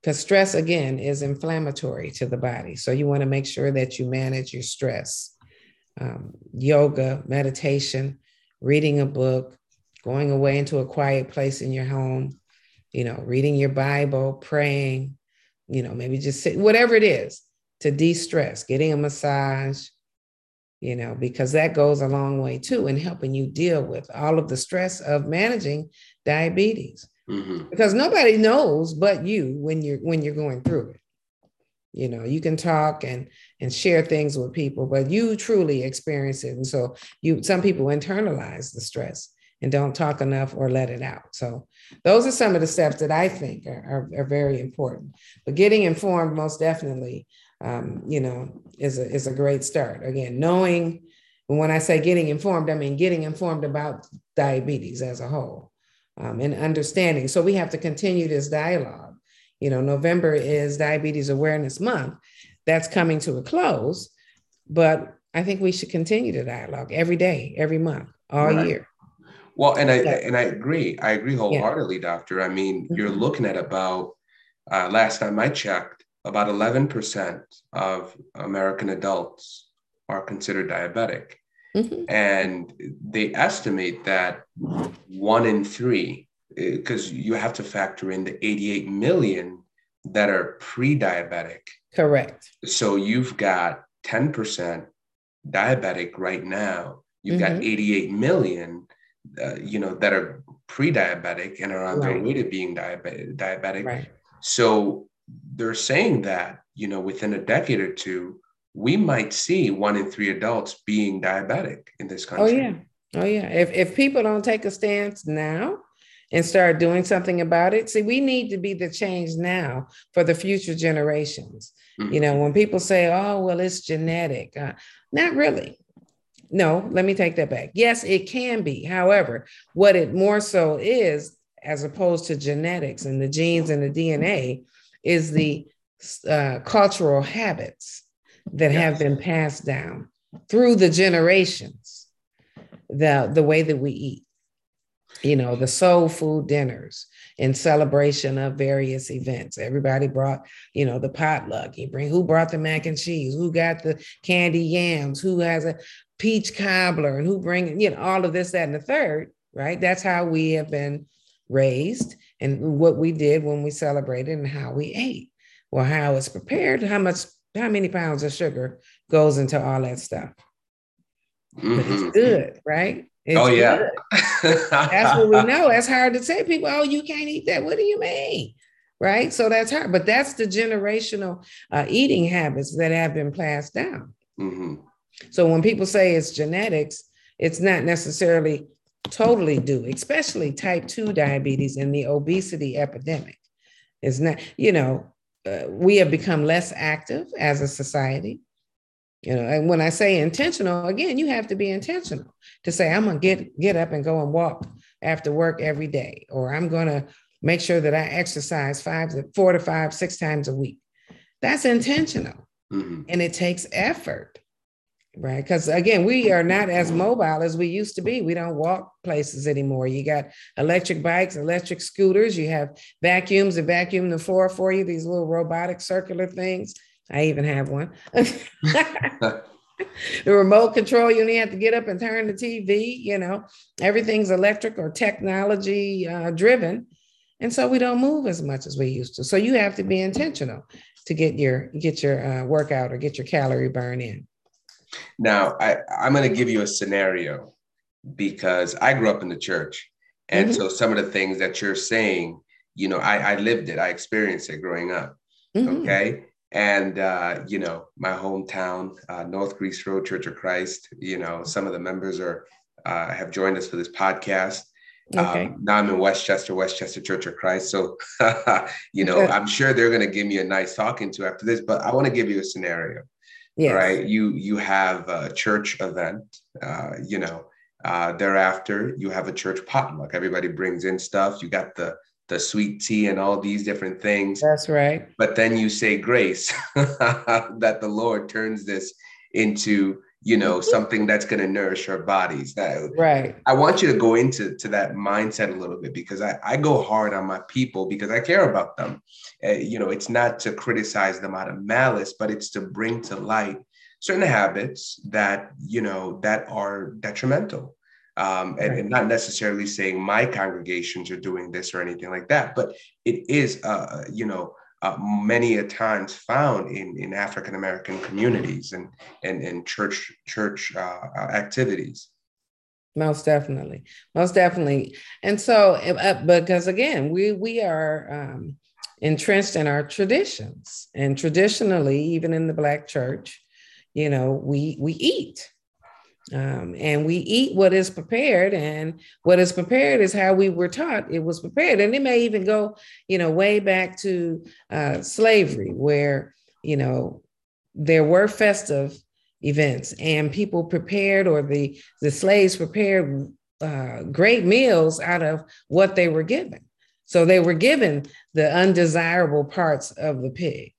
because stress again is inflammatory to the body. So you want to make sure that you manage your stress. Um, yoga, meditation, reading a book, going away into a quiet place in your home, you know, reading your Bible, praying, you know, maybe just sitting, whatever it is to de stress, getting a massage, you know, because that goes a long way too in helping you deal with all of the stress of managing diabetes. Mm-hmm. Because nobody knows but you when you're when you're going through it. You know, you can talk and and share things with people, but you truly experience it. And so you some people internalize the stress and don't talk enough or let it out. So those are some of the steps that I think are, are, are very important. But getting informed most definitely, um, you know, is a, is a great start. Again, knowing, when I say getting informed, I mean getting informed about diabetes as a whole um, and understanding. So we have to continue this dialogue. You know, November is Diabetes Awareness Month. That's coming to a close, but I think we should continue the dialogue every day, every month, all right. year. Well, and I and I agree. I agree wholeheartedly, yeah. doctor. I mean, mm-hmm. you're looking at about uh, last time I checked, about 11% of American adults are considered diabetic. Mm-hmm. And they estimate that one in three, because uh, you have to factor in the 88 million that are pre diabetic. Correct. So you've got 10% diabetic right now. You've mm-hmm. got 88 million uh, you know, that are pre-diabetic and are on right. their way to being diabetic. diabetic. Right. So they're saying that, you know, within a decade or two, we might see one in three adults being diabetic in this oh, country. Oh yeah. Oh yeah. If if people don't take a stance now and start doing something about it, see, we need to be the change now for the future generations. Mm-hmm. You know, when people say, "Oh, well, it's genetic," uh, not really no, let me take that back. Yes, it can be. However, what it more so is, as opposed to genetics and the genes and the DNA, is the uh, cultural habits that yes. have been passed down through the generations, the, the way that we eat, you know, the soul food dinners in celebration of various events. Everybody brought, you know, the potluck. You bring who brought the mac and cheese, who got the candy yams, who has a peach cobbler and who bring, you know, all of this, that, and the third, right? That's how we have been raised and what we did when we celebrated and how we ate. Well, how it's prepared, how much, how many pounds of sugar goes into all that stuff. Mm-hmm. But it's mm-hmm. good, right? It's oh yeah. that's what we know. That's hard to say. People, oh, you can't eat that. What do you mean? Right. So that's hard. But that's the generational uh, eating habits that have been passed down. Mm-hmm. So when people say it's genetics, it's not necessarily totally due, especially type 2 diabetes and the obesity epidemic. It's not, you know, uh, we have become less active as a society. You know, and when I say intentional, again, you have to be intentional to say, I'm gonna get get up and go and walk after work every day, or I'm gonna make sure that I exercise five to four to five, six times a week. That's intentional. Mm-hmm. And it takes effort. Right. Because again, we are not as mobile as we used to be. We don't walk places anymore. You got electric bikes, electric scooters, you have vacuums that vacuum the floor for you, these little robotic circular things. I even have one. the remote control, you only have to get up and turn the TV, you know, everything's electric or technology uh, driven. And so we don't move as much as we used to. So you have to be intentional. to get your get your uh, workout or get your calorie burn in. Now, I, I'm going to give you a scenario because I grew up in the church. And mm-hmm. so some of the things that you're saying, you know, I, I lived it, I experienced it growing up. Mm-hmm. Okay. And, uh, you know, my hometown, uh, North Greece Road Church of Christ, you know, some of the members are, uh, have joined us for this podcast. Okay. Um, now I'm in Westchester, Westchester Church of Christ. So, you know, I'm sure they're going to give me a nice talking to after this, but I want to give you a scenario. Yes. Right. You you have a church event, uh, you know, uh, thereafter you have a church potluck. Everybody brings in stuff. You got the the sweet tea and all these different things. That's right. But then you say grace that the Lord turns this into you know mm-hmm. something that's going to nourish our bodies. That right. I want you to go into to that mindset a little bit because i, I go hard on my people because i care about them. Uh, you know it's not to criticize them out of malice but it's to bring to light certain habits that you know that are detrimental. Um, and, and, not necessarily saying my congregations are doing this or anything like that but it is uh, you know uh, many a times found in, in African American communities and and, and church church uh, uh, activities. Most definitely, most definitely, and so uh, because again, we we are um, entrenched in our traditions, and traditionally, even in the Black church, you know, we we eat um, and we eat what is prepared, and what is prepared is how we were taught it was prepared. And it may even go, you know, way back to uh, slavery, where, you know, there were festive events and people prepared, or the, the slaves prepared uh, great meals out of what they were given. So they were given the undesirable parts of the pig,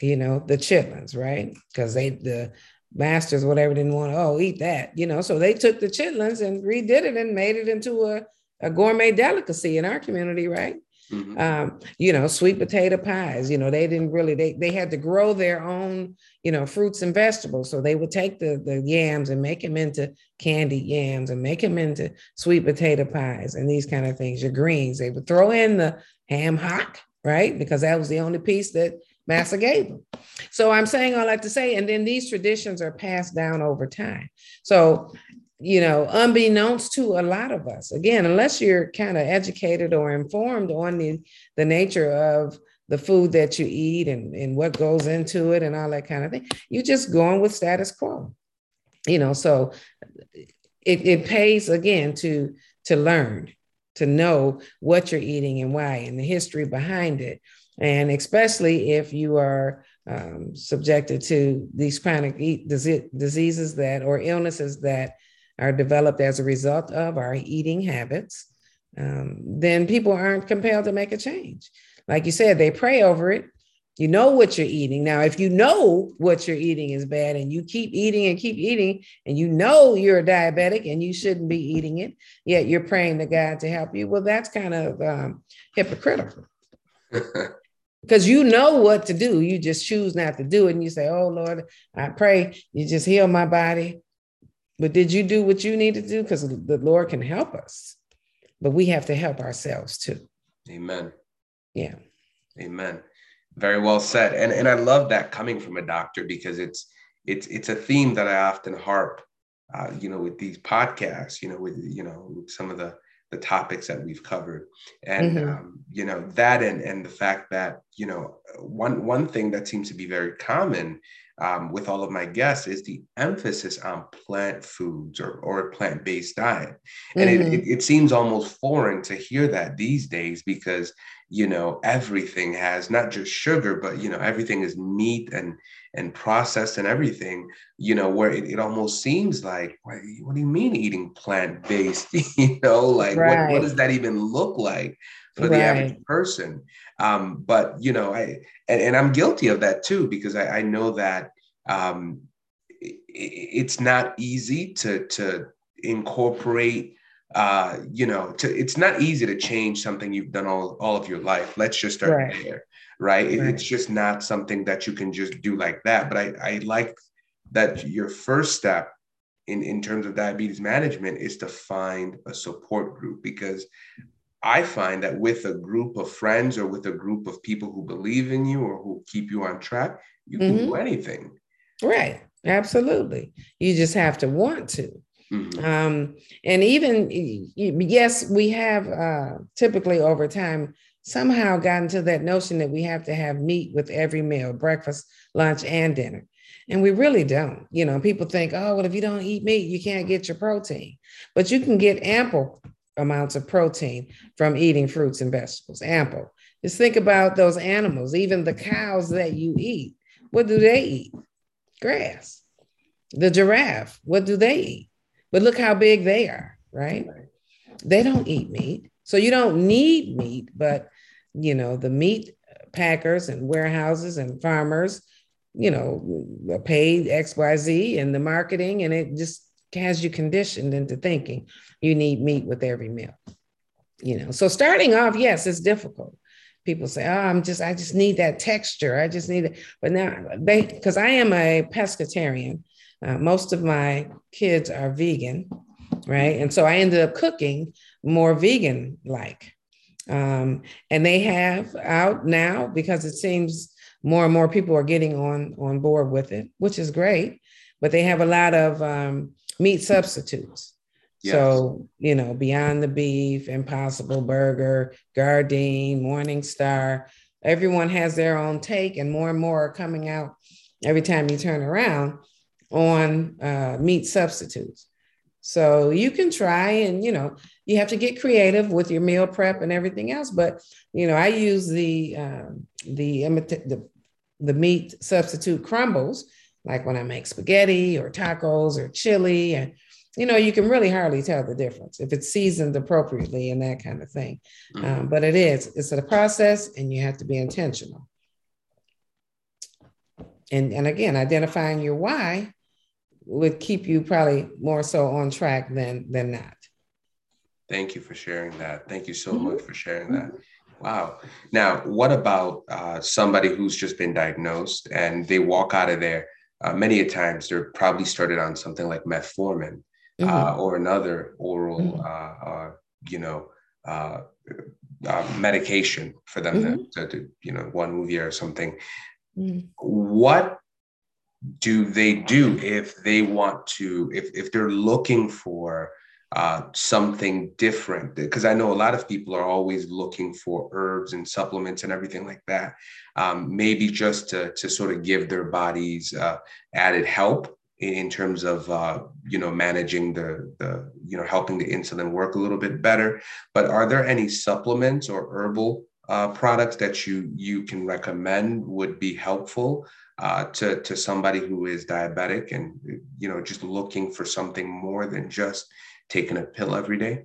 you know, the chitlins, right? Because they the masters, whatever, didn't want to, oh, eat that, you know. So they took the chitlins and redid it and made it into a, a gourmet delicacy in our community, right? Mm-hmm. Um, you know, sweet potato pies, you know, they didn't really, they, they had to grow their own, you know, fruits and vegetables. So they would take the, the yams and make them into candied yams and make them into sweet potato pies and these kind of things, your greens. They would throw in the ham hock, right? Because that was the only piece that Master gave them. So I'm saying all that to say, and then these traditions are passed down over time. So, you know, unbeknownst to a lot of us, again, unless you're kind of educated or informed on the, the nature of the food that you eat and, and what goes into it and all that kind of thing, you're just going with status quo. You know, so it, it pays again to to learn, to know what you're eating and why and the history behind it and especially if you are um, subjected to these chronic diseases that or illnesses that are developed as a result of our eating habits, um, then people aren't compelled to make a change. Like you said, they pray over it. You know what you're eating. Now, if you know what you're eating is bad and you keep eating and keep eating, and you know you're a diabetic and you shouldn't be eating it, yet you're praying to God to help you, well, that's kind of um, hypocritical. because you know what to do. You just choose not to do it. And you say, Oh Lord, I pray you just heal my body. But did you do what you need to do? Because the Lord can help us, but we have to help ourselves too. Amen. Yeah. Amen. Very well said. And and I love that coming from a doctor because it's it's it's a theme that I often harp, uh, you know, with these podcasts, you know, with you know, some of the the topics that we've covered and mm-hmm. um, you know that and and the fact that you know one one thing that seems to be very common um, with all of my guests is the emphasis on plant foods or, or a plant-based diet and mm-hmm. it, it, it seems almost foreign to hear that these days because you know everything has not just sugar but you know everything is meat and and processed and everything you know where it, it almost seems like what, what do you mean eating plant-based you know like right. what, what does that even look like for right. the average person um but you know i and, and i'm guilty of that too because i, I know that um it, it's not easy to to incorporate uh, you know, to, it's not easy to change something you've done all, all of your life. Let's just start right. there right? right. It's just not something that you can just do like that. But I, I like that your first step in, in terms of diabetes management is to find a support group because I find that with a group of friends or with a group of people who believe in you or who keep you on track, you can mm-hmm. do anything. Right. Absolutely. You just have to want to. Mm-hmm. Um, and even, yes, we have uh, typically over time somehow gotten to that notion that we have to have meat with every meal breakfast, lunch, and dinner. And we really don't. You know, people think, oh, well, if you don't eat meat, you can't get your protein. But you can get ample amounts of protein from eating fruits and vegetables, ample. Just think about those animals, even the cows that you eat. What do they eat? Grass. The giraffe, what do they eat? But look how big they are, right? They don't eat meat. So you don't need meat, but you know, the meat packers and warehouses and farmers, you know, paid XYZ and the marketing, and it just has you conditioned into thinking you need meat with every meal. You know, so starting off, yes, it's difficult. People say, "Oh, I'm just, I just need that texture. I just need it." But now, they, because I am a pescatarian, uh, most of my kids are vegan, right? And so I ended up cooking more vegan like. Um, and they have out now because it seems more and more people are getting on on board with it, which is great. But they have a lot of um, meat substitutes. Yes. So, you know, Beyond the Beef, Impossible Burger, Gardein, Morning Star, everyone has their own take, and more and more are coming out every time you turn around on uh, meat substitutes. So you can try and, you know, you have to get creative with your meal prep and everything else. But, you know, I use the, uh, the, the, the meat substitute crumbles, like when I make spaghetti or tacos or chili and you know, you can really hardly tell the difference if it's seasoned appropriately and that kind of thing. Mm-hmm. Um, but it is, it's a process and you have to be intentional. And, and again, identifying your why would keep you probably more so on track than than not. Thank you for sharing that. Thank you so mm-hmm. much for sharing that. Wow. Now, what about uh, somebody who's just been diagnosed and they walk out of there? Uh, many a times they're probably started on something like metformin uh, mm-hmm. uh, or another oral, mm-hmm. uh, uh, you know, uh, medication for them mm-hmm. to, to, you know, one movie or something. Mm-hmm. What do they do if they want to, if, if they're looking for uh, something different because I know a lot of people are always looking for herbs and supplements and everything like that. Um, maybe just to, to sort of give their bodies uh, added help in terms of uh, you know managing the the you know helping the insulin work a little bit better but are there any supplements or herbal uh, products that you you can recommend would be helpful uh, to to somebody who is diabetic and you know just looking for something more than just taking a pill every day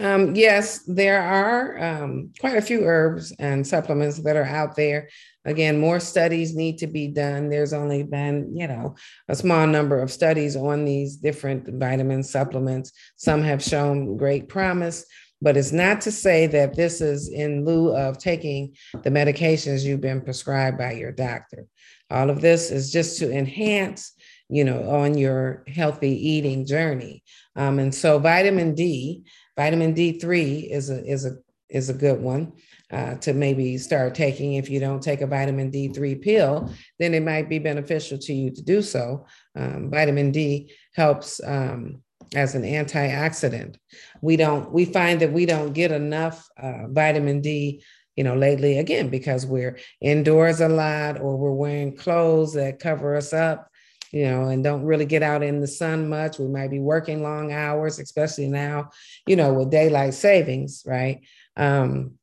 um, yes, there are um, quite a few herbs and supplements that are out there Again, more studies need to be done. There's only been, you know, a small number of studies on these different vitamin supplements. Some have shown great promise, but it's not to say that this is in lieu of taking the medications you've been prescribed by your doctor. All of this is just to enhance, you know, on your healthy eating journey. Um, and so vitamin D, vitamin D3 is a is a is a good one uh, to maybe start taking. If you don't take a vitamin D3 pill, then it might be beneficial to you to do so. Um, vitamin D helps um, as an antioxidant. We don't, we find that we don't get enough uh, vitamin D you know, lately again, because we're indoors a lot or we're wearing clothes that cover us up, you know, and don't really get out in the sun much. We might be working long hours, especially now, you know, with daylight savings, right? Um,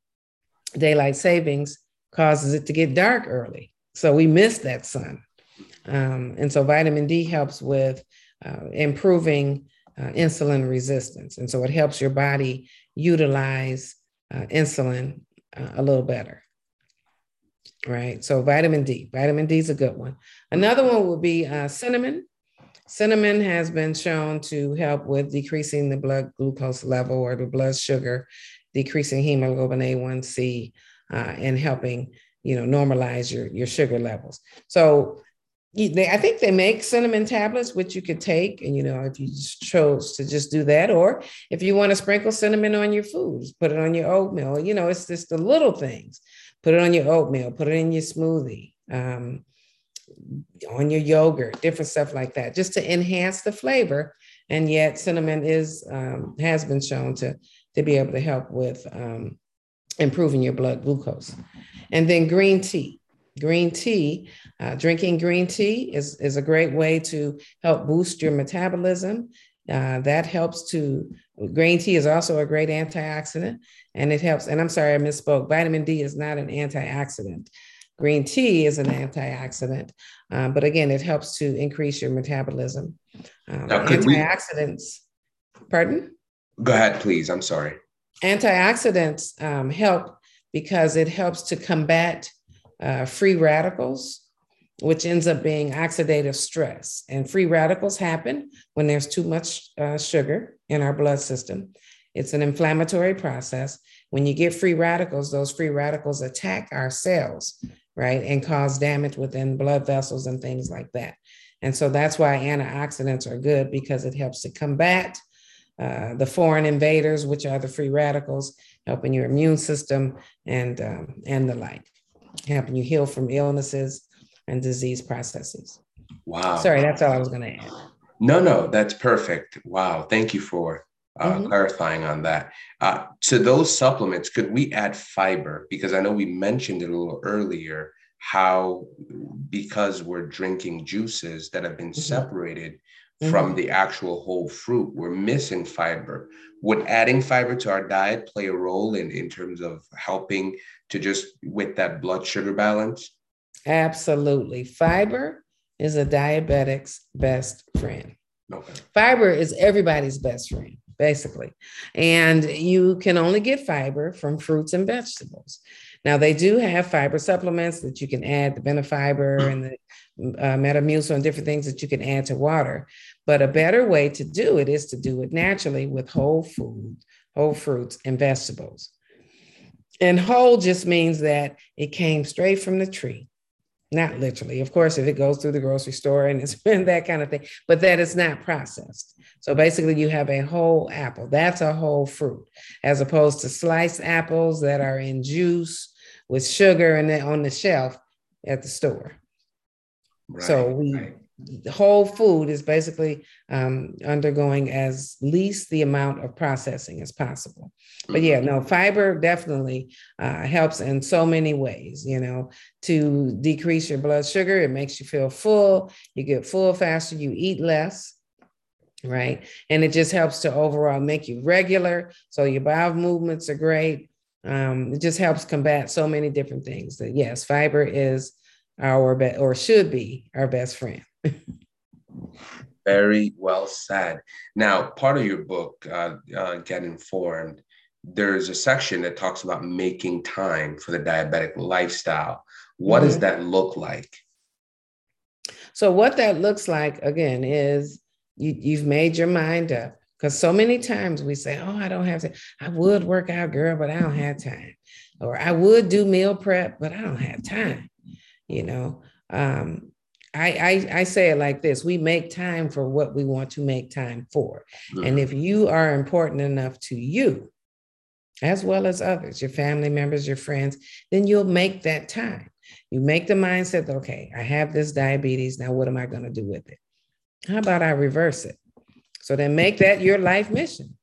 daylight savings causes it to get dark early. So we miss that sun. Um, and so vitamin D helps with uh, improving uh, insulin resistance. And so it helps your body utilize uh, insulin uh, a little better. Right. So vitamin D, vitamin D is a good one. Another one would be uh, cinnamon. Cinnamon has been shown to help with decreasing the blood glucose level or the blood sugar decreasing hemoglobin A1C, uh, and helping you know normalize your your sugar levels. So I think they make cinnamon tablets, which you could take, and you know, if you chose to just do that, or if you want to sprinkle cinnamon on your foods, put it on your oatmeal. You know, it's just the little things. Put it on your oatmeal, put it in your smoothie, um, on your yogurt, different stuff like that, just to enhance the flavor. And yet, cinnamon is um, has been shown to to be able to help with um, improving your blood glucose. And then green tea green tea. Uh, drinking green tea is, is a great way to help boost your metabolism. Uh, that helps to, green tea is also a great antioxidant and it helps. And I'm sorry, I misspoke. Vitamin D is not an antioxidant. Green tea is an antioxidant, uh, but again, it helps to increase your metabolism. Um, antioxidants, we... pardon? Go ahead, please. I'm sorry. Antioxidants um, help because it helps to combat uh, free radicals, which ends up being oxidative stress. And free radicals happen when there's too much uh, sugar in our blood system. It's an inflammatory process. When you get free radicals, those free radicals attack our cells, right, and cause damage within blood vessels and things like that. And so that's why antioxidants are good because it helps to combat uh, the foreign invaders, which are the free radicals, helping your immune system and um, and the like helping you heal from illnesses and disease processes. Wow. Sorry, that's all I was going to add. No, no, that's perfect. Wow. Thank you for uh, mm-hmm. clarifying on that. Uh, to those supplements, could we add fiber? Because I know we mentioned it a little earlier how, because we're drinking juices that have been mm-hmm. separated mm-hmm. from the actual whole fruit, we're missing fiber. Would adding fiber to our diet play a role in, in terms of helping to just with that blood sugar balance? Absolutely. Fiber is a diabetic's best friend. Okay. Fiber is everybody's best friend, basically. And you can only get fiber from fruits and vegetables. Now, they do have fiber supplements that you can add, the Benefiber and the uh, Metamucil and different things that you can add to water. But a better way to do it is to do it naturally with whole food, whole fruits, and vegetables. And whole just means that it came straight from the tree, not literally. Of course, if it goes through the grocery store and it's been that kind of thing, but that it's not processed. So basically, you have a whole apple. That's a whole fruit, as opposed to sliced apples that are in juice with sugar and then on the shelf at the store. Right, so we right whole food is basically um, undergoing as least the amount of processing as possible. But yeah, no, fiber definitely uh, helps in so many ways, you know, to decrease your blood sugar. It makes you feel full. You get full faster, you eat less. Right. And it just helps to overall make you regular. So your bowel movements are great. Um, it just helps combat so many different things. That yes, fiber is our best or should be our best friend. Very well said. Now, part of your book, uh, uh, Get Informed, there's a section that talks about making time for the diabetic lifestyle. What mm-hmm. does that look like? So, what that looks like again is you, you've made your mind up because so many times we say, Oh, I don't have to, I would work out, girl, but I don't have time. Or I would do meal prep, but I don't have time. You know, um, I, I, I say it like this we make time for what we want to make time for. Mm-hmm. And if you are important enough to you, as well as others, your family members, your friends, then you'll make that time. You make the mindset that, okay, I have this diabetes. Now, what am I going to do with it? How about I reverse it? So then make that your life mission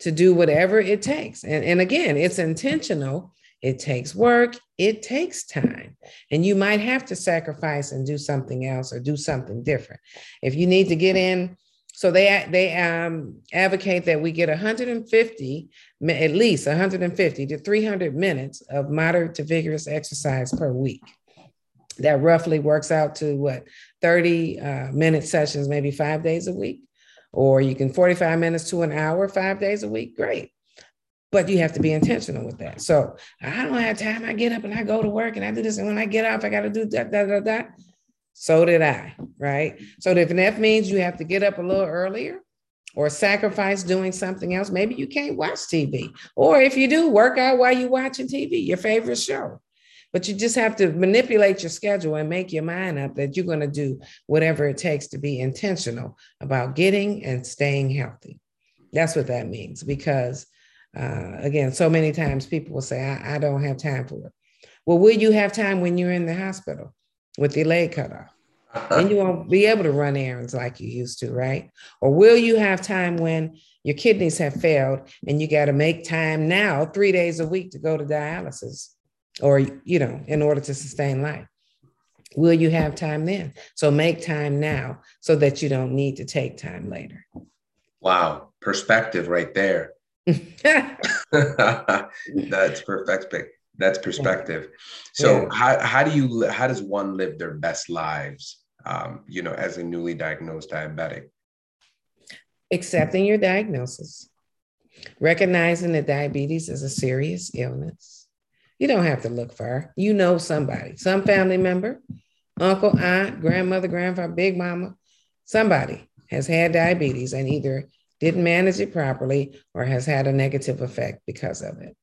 to do whatever it takes. And, and again, it's intentional it takes work, it takes time. And you might have to sacrifice and do something else or do something different. If you need to get in, so they they um, advocate that we get 150, at least 150 to 300 minutes of moderate to vigorous exercise per week. That roughly works out to what 30 uh, minute sessions, maybe five days a week, or you can 45 minutes to an hour, five days a week. Great but you have to be intentional with that. So I don't have time. I get up and I go to work and I do this. And when I get off, I got to do that, that, that, that. So did I, right? So if that means you have to get up a little earlier or sacrifice doing something else, maybe you can't watch TV. Or if you do, work out while you're watching TV, your favorite show. But you just have to manipulate your schedule and make your mind up that you're going to do whatever it takes to be intentional about getting and staying healthy. That's what that means. Because uh, again, so many times people will say, I, I don't have time for it. Well, will you have time when you're in the hospital with your leg cut off? and you won't be able to run errands like you used to, right? Or will you have time when your kidneys have failed and you got to make time now, three days a week to go to dialysis or, you know, in order to sustain life? Will you have time then? So make time now so that you don't need to take time later. Wow, perspective right there. That's perfect. That's perspective. So yeah. how, how do you how does one live their best lives um, you know, as a newly diagnosed diabetic? Accepting your diagnosis, recognizing that diabetes is a serious illness. You don't have to look far. You know somebody, some family member, uncle, aunt, grandmother, grandfather, big mama, somebody has had diabetes and either didn't manage it properly or has had a negative effect because of it.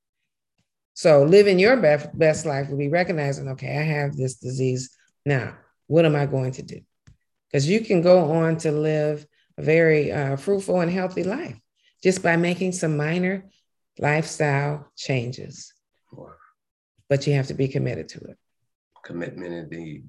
So living your best, best life will be recognizing, okay, I have this disease now. What am I going to do? Because you can go on to live a very uh, fruitful and healthy life just by making some minor lifestyle changes. But you have to be committed to it. Commitment indeed.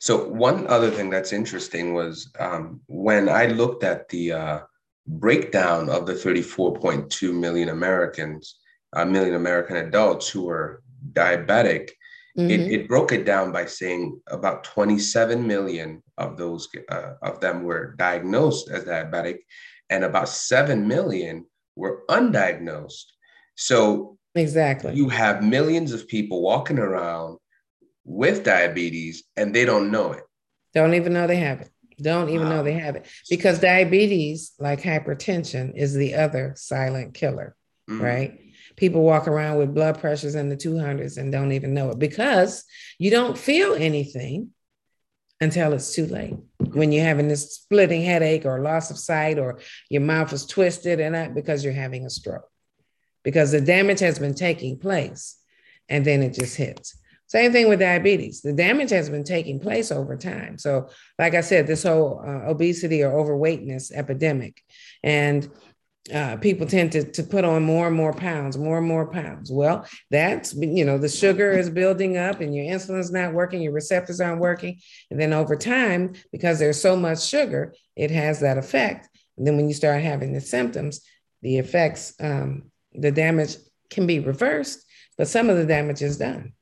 So, one other thing that's interesting was um, when I looked at the uh, breakdown of the 34.2 million Americans, uh, million American adults who are diabetic, Mm-hmm. It, it, broke it down by saying about 27 million of those uh, of them were diagnosed as diabetic, and about 7 million were undiagnosed. So exactly, you have millions of people walking around with diabetes and they don't know it. Don't even know they have it. Don't even wow. know they have it because diabetes, like hypertension, is the other silent killer, mm-hmm. right? people walk around with blood pressures in the 200s and don't even know it because you don't feel anything until it's too late. When you're having this splitting headache or loss of sight or your mouth is twisted and that because you're having a stroke. Because the damage has been taking place and then it just hits. Same thing with diabetes. The damage has been taking place over time. So, like I said, this whole uh, obesity or overweightness epidemic, and uh, people tend to, to put on more and more pounds, more and more pounds. Well, that's, you know, the sugar is building up and your insulin's not working, your receptors aren't working. And then over time, because there's so much sugar, it has that effect. And then when you start having the symptoms, the effects, um, the damage can be reversed, but some of the damage is done.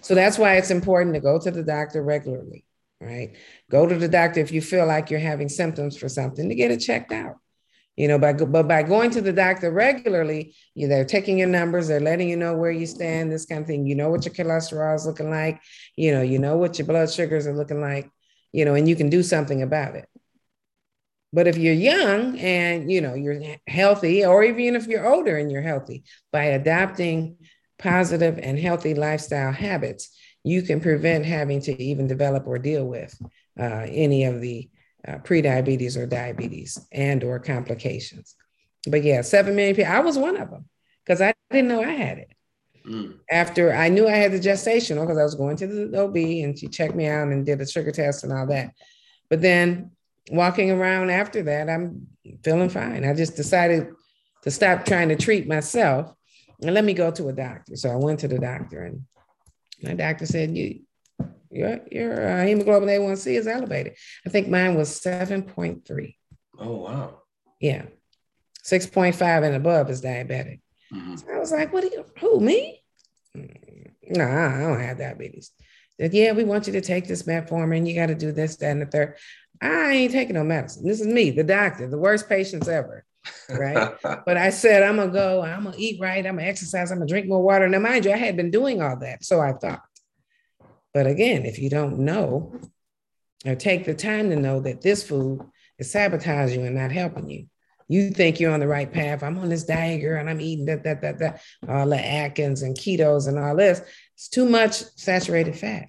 So that's why it's important to go to the doctor regularly, right? Go to the doctor if you feel like you're having symptoms for something to get it checked out. You know by but by going to the doctor regularly you they're taking your numbers they're letting you know where you stand this kind of thing. You know what your cholesterol is looking like. You know you know what your blood sugars are looking like you know and you can do something about it. But if you're young and you know you're healthy or even if you're older and you're healthy by adopting positive and healthy lifestyle habits you can prevent having to even develop or deal with uh, any of the uh, prediabetes or diabetes and or complications. But yeah, 7 million people. I was one of them because I didn't know I had it. Mm. After I knew I had the gestational because I was going to the OB and she checked me out and did a sugar test and all that. But then walking around after that, I'm feeling fine. I just decided to stop trying to treat myself and let me go to a doctor. So I went to the doctor and my doctor said, You your your uh, hemoglobin A1C is elevated. I think mine was 7.3. Oh, wow. Yeah. 6.5 and above is diabetic. Mm-hmm. So I was like, what do you, who, me? No, I don't have diabetes. Said, yeah, we want you to take this metformin. You got to do this, that, and the third. I ain't taking no medicine. This is me, the doctor, the worst patients ever. Right. but I said, I'm going to go, I'm going to eat right, I'm going to exercise, I'm going to drink more water. Now, mind you, I had been doing all that. So I thought. But again, if you don't know or take the time to know that this food is sabotaging you and not helping you, you think you're on the right path. I'm on this diet, girl, and I'm eating that, that, that, that, all the Atkins and ketos and all this. It's too much saturated fat.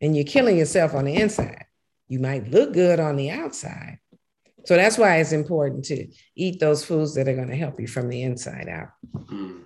And you're killing yourself on the inside. You might look good on the outside. So that's why it's important to eat those foods that are going to help you from the inside out. Mm.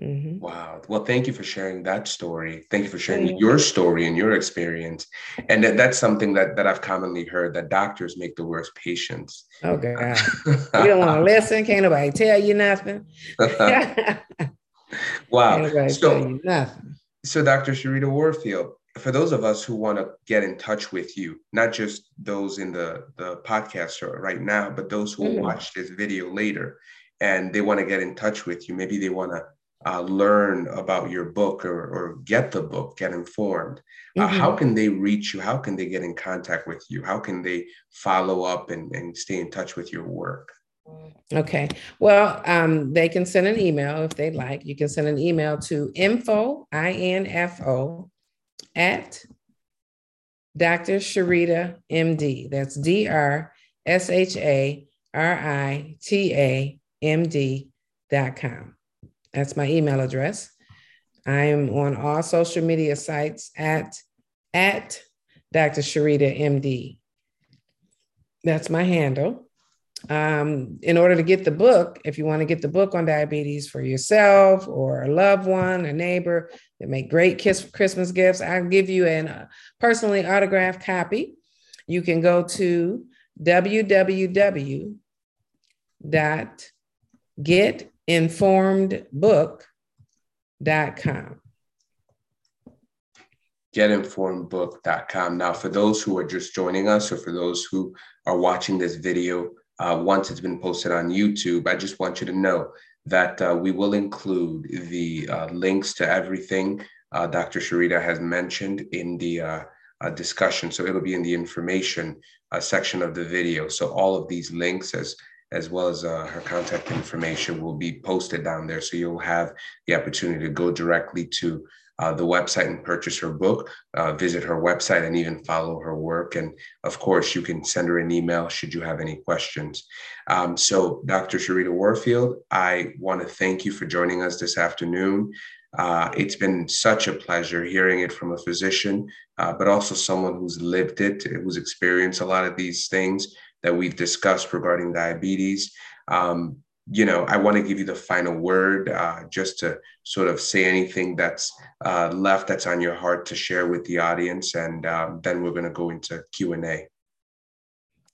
Mm-hmm. Wow. Well, thank you for sharing that story. Thank you for sharing mm-hmm. your story and your experience. And that, that's something that, that I've commonly heard that doctors make the worst patients. Oh, God. you don't want to listen. Can't nobody tell you nothing. wow. So, you nothing. So, Dr. Sharita Warfield, for those of us who want to get in touch with you, not just those in the, the podcast right now, but those who mm-hmm. watch this video later and they want to get in touch with you, maybe they want to uh, learn about your book or, or get the book, get informed, uh, mm-hmm. how can they reach you? How can they get in contact with you? How can they follow up and, and stay in touch with your work? Okay. Well, um, they can send an email if they'd like. You can send an email to info, I-N-F-O, at Dr. Sharita MD. That's D-R-S-H-A-R-I-T-A-M-D dot com. That's my email address. I'm on all social media sites at at Dr. Sharita MD. That's my handle. Um, in order to get the book, if you want to get the book on diabetes for yourself or a loved one, a neighbor that make great kiss Christmas gifts, I'll give you a uh, personally autographed copy. You can go to www.get informedbook.com. Getinformedbook.com. Now, for those who are just joining us, or for those who are watching this video uh, once it's been posted on YouTube, I just want you to know that uh, we will include the uh, links to everything uh, Dr. Sharita has mentioned in the uh, uh, discussion. So it'll be in the information section of the video. So all of these links, as as well as uh, her contact information will be posted down there. So you'll have the opportunity to go directly to uh, the website and purchase her book, uh, visit her website, and even follow her work. And of course, you can send her an email should you have any questions. Um, so, Dr. Sharita Warfield, I want to thank you for joining us this afternoon. Uh, it's been such a pleasure hearing it from a physician, uh, but also someone who's lived it, who's experienced a lot of these things that we've discussed regarding diabetes. Um, you know, I want to give you the final word uh, just to sort of say anything that's uh, left that's on your heart to share with the audience, and um, then we're going to go into Q and A.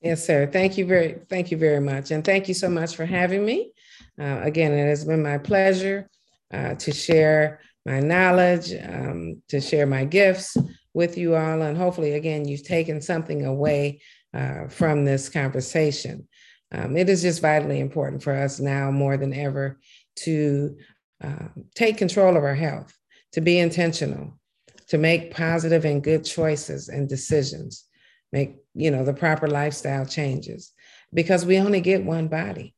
Yes, sir. Thank you very, thank you very much, and thank you so much for having me. Uh, again, it has been my pleasure uh, to share my knowledge, um, to share my gifts with you all, and hopefully, again, you've taken something away uh, from this conversation. Um, it is just vitally important for us now more than ever to uh, take control of our health, to be intentional, to make positive and good choices and decisions, make you know the proper lifestyle changes, because we only get one body,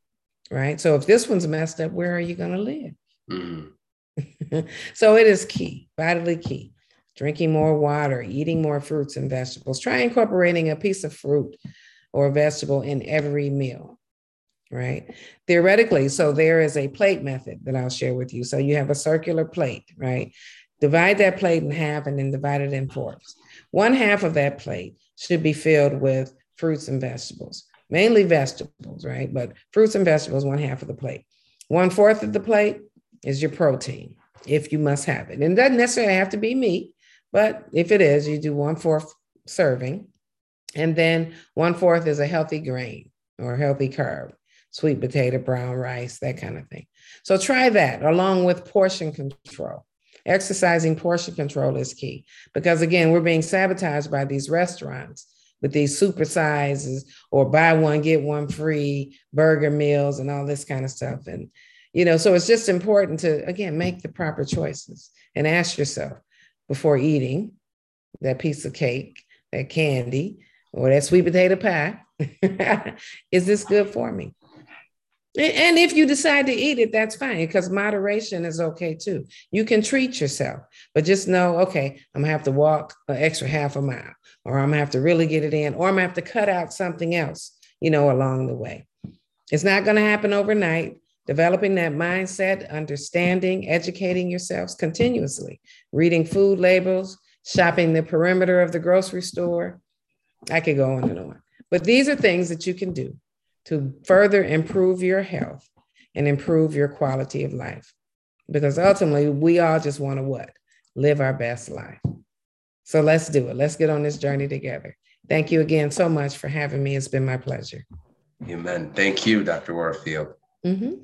right? So if this one's messed up, where are you going to live? Mm-hmm. so it is key, vitally key drinking more water, eating more fruits and vegetables. Try incorporating a piece of fruit or vegetable in every meal, right? Theoretically, so there is a plate method that I'll share with you. So you have a circular plate, right? Divide that plate in half and then divide it in fourths. One half of that plate should be filled with fruits and vegetables, mainly vegetables, right? But fruits and vegetables, one half of the plate. One fourth of the plate is your protein, if you must have it. And it doesn't necessarily have to be meat. But if it is, you do one fourth serving. And then one fourth is a healthy grain or healthy carb, sweet potato, brown rice, that kind of thing. So try that along with portion control. Exercising portion control is key because, again, we're being sabotaged by these restaurants with these super sizes or buy one, get one free burger meals and all this kind of stuff. And, you know, so it's just important to, again, make the proper choices and ask yourself before eating that piece of cake, that candy, or that sweet potato pie. Is this good for me? And if you decide to eat it, that's fine because moderation is okay too. You can treat yourself, but just know, okay, I'm gonna have to walk an extra half a mile, or I'm gonna have to really get it in, or I'm gonna have to cut out something else, you know, along the way. It's not gonna happen overnight developing that mindset, understanding, educating yourselves continuously, reading food labels, shopping the perimeter of the grocery store. I could go on and on. But these are things that you can do to further improve your health and improve your quality of life. because ultimately we all just want to what? Live our best life. So let's do it. Let's get on this journey together. Thank you again so much for having me. It's been my pleasure. Amen. Thank you, Dr. Warfield. Mm-hmm.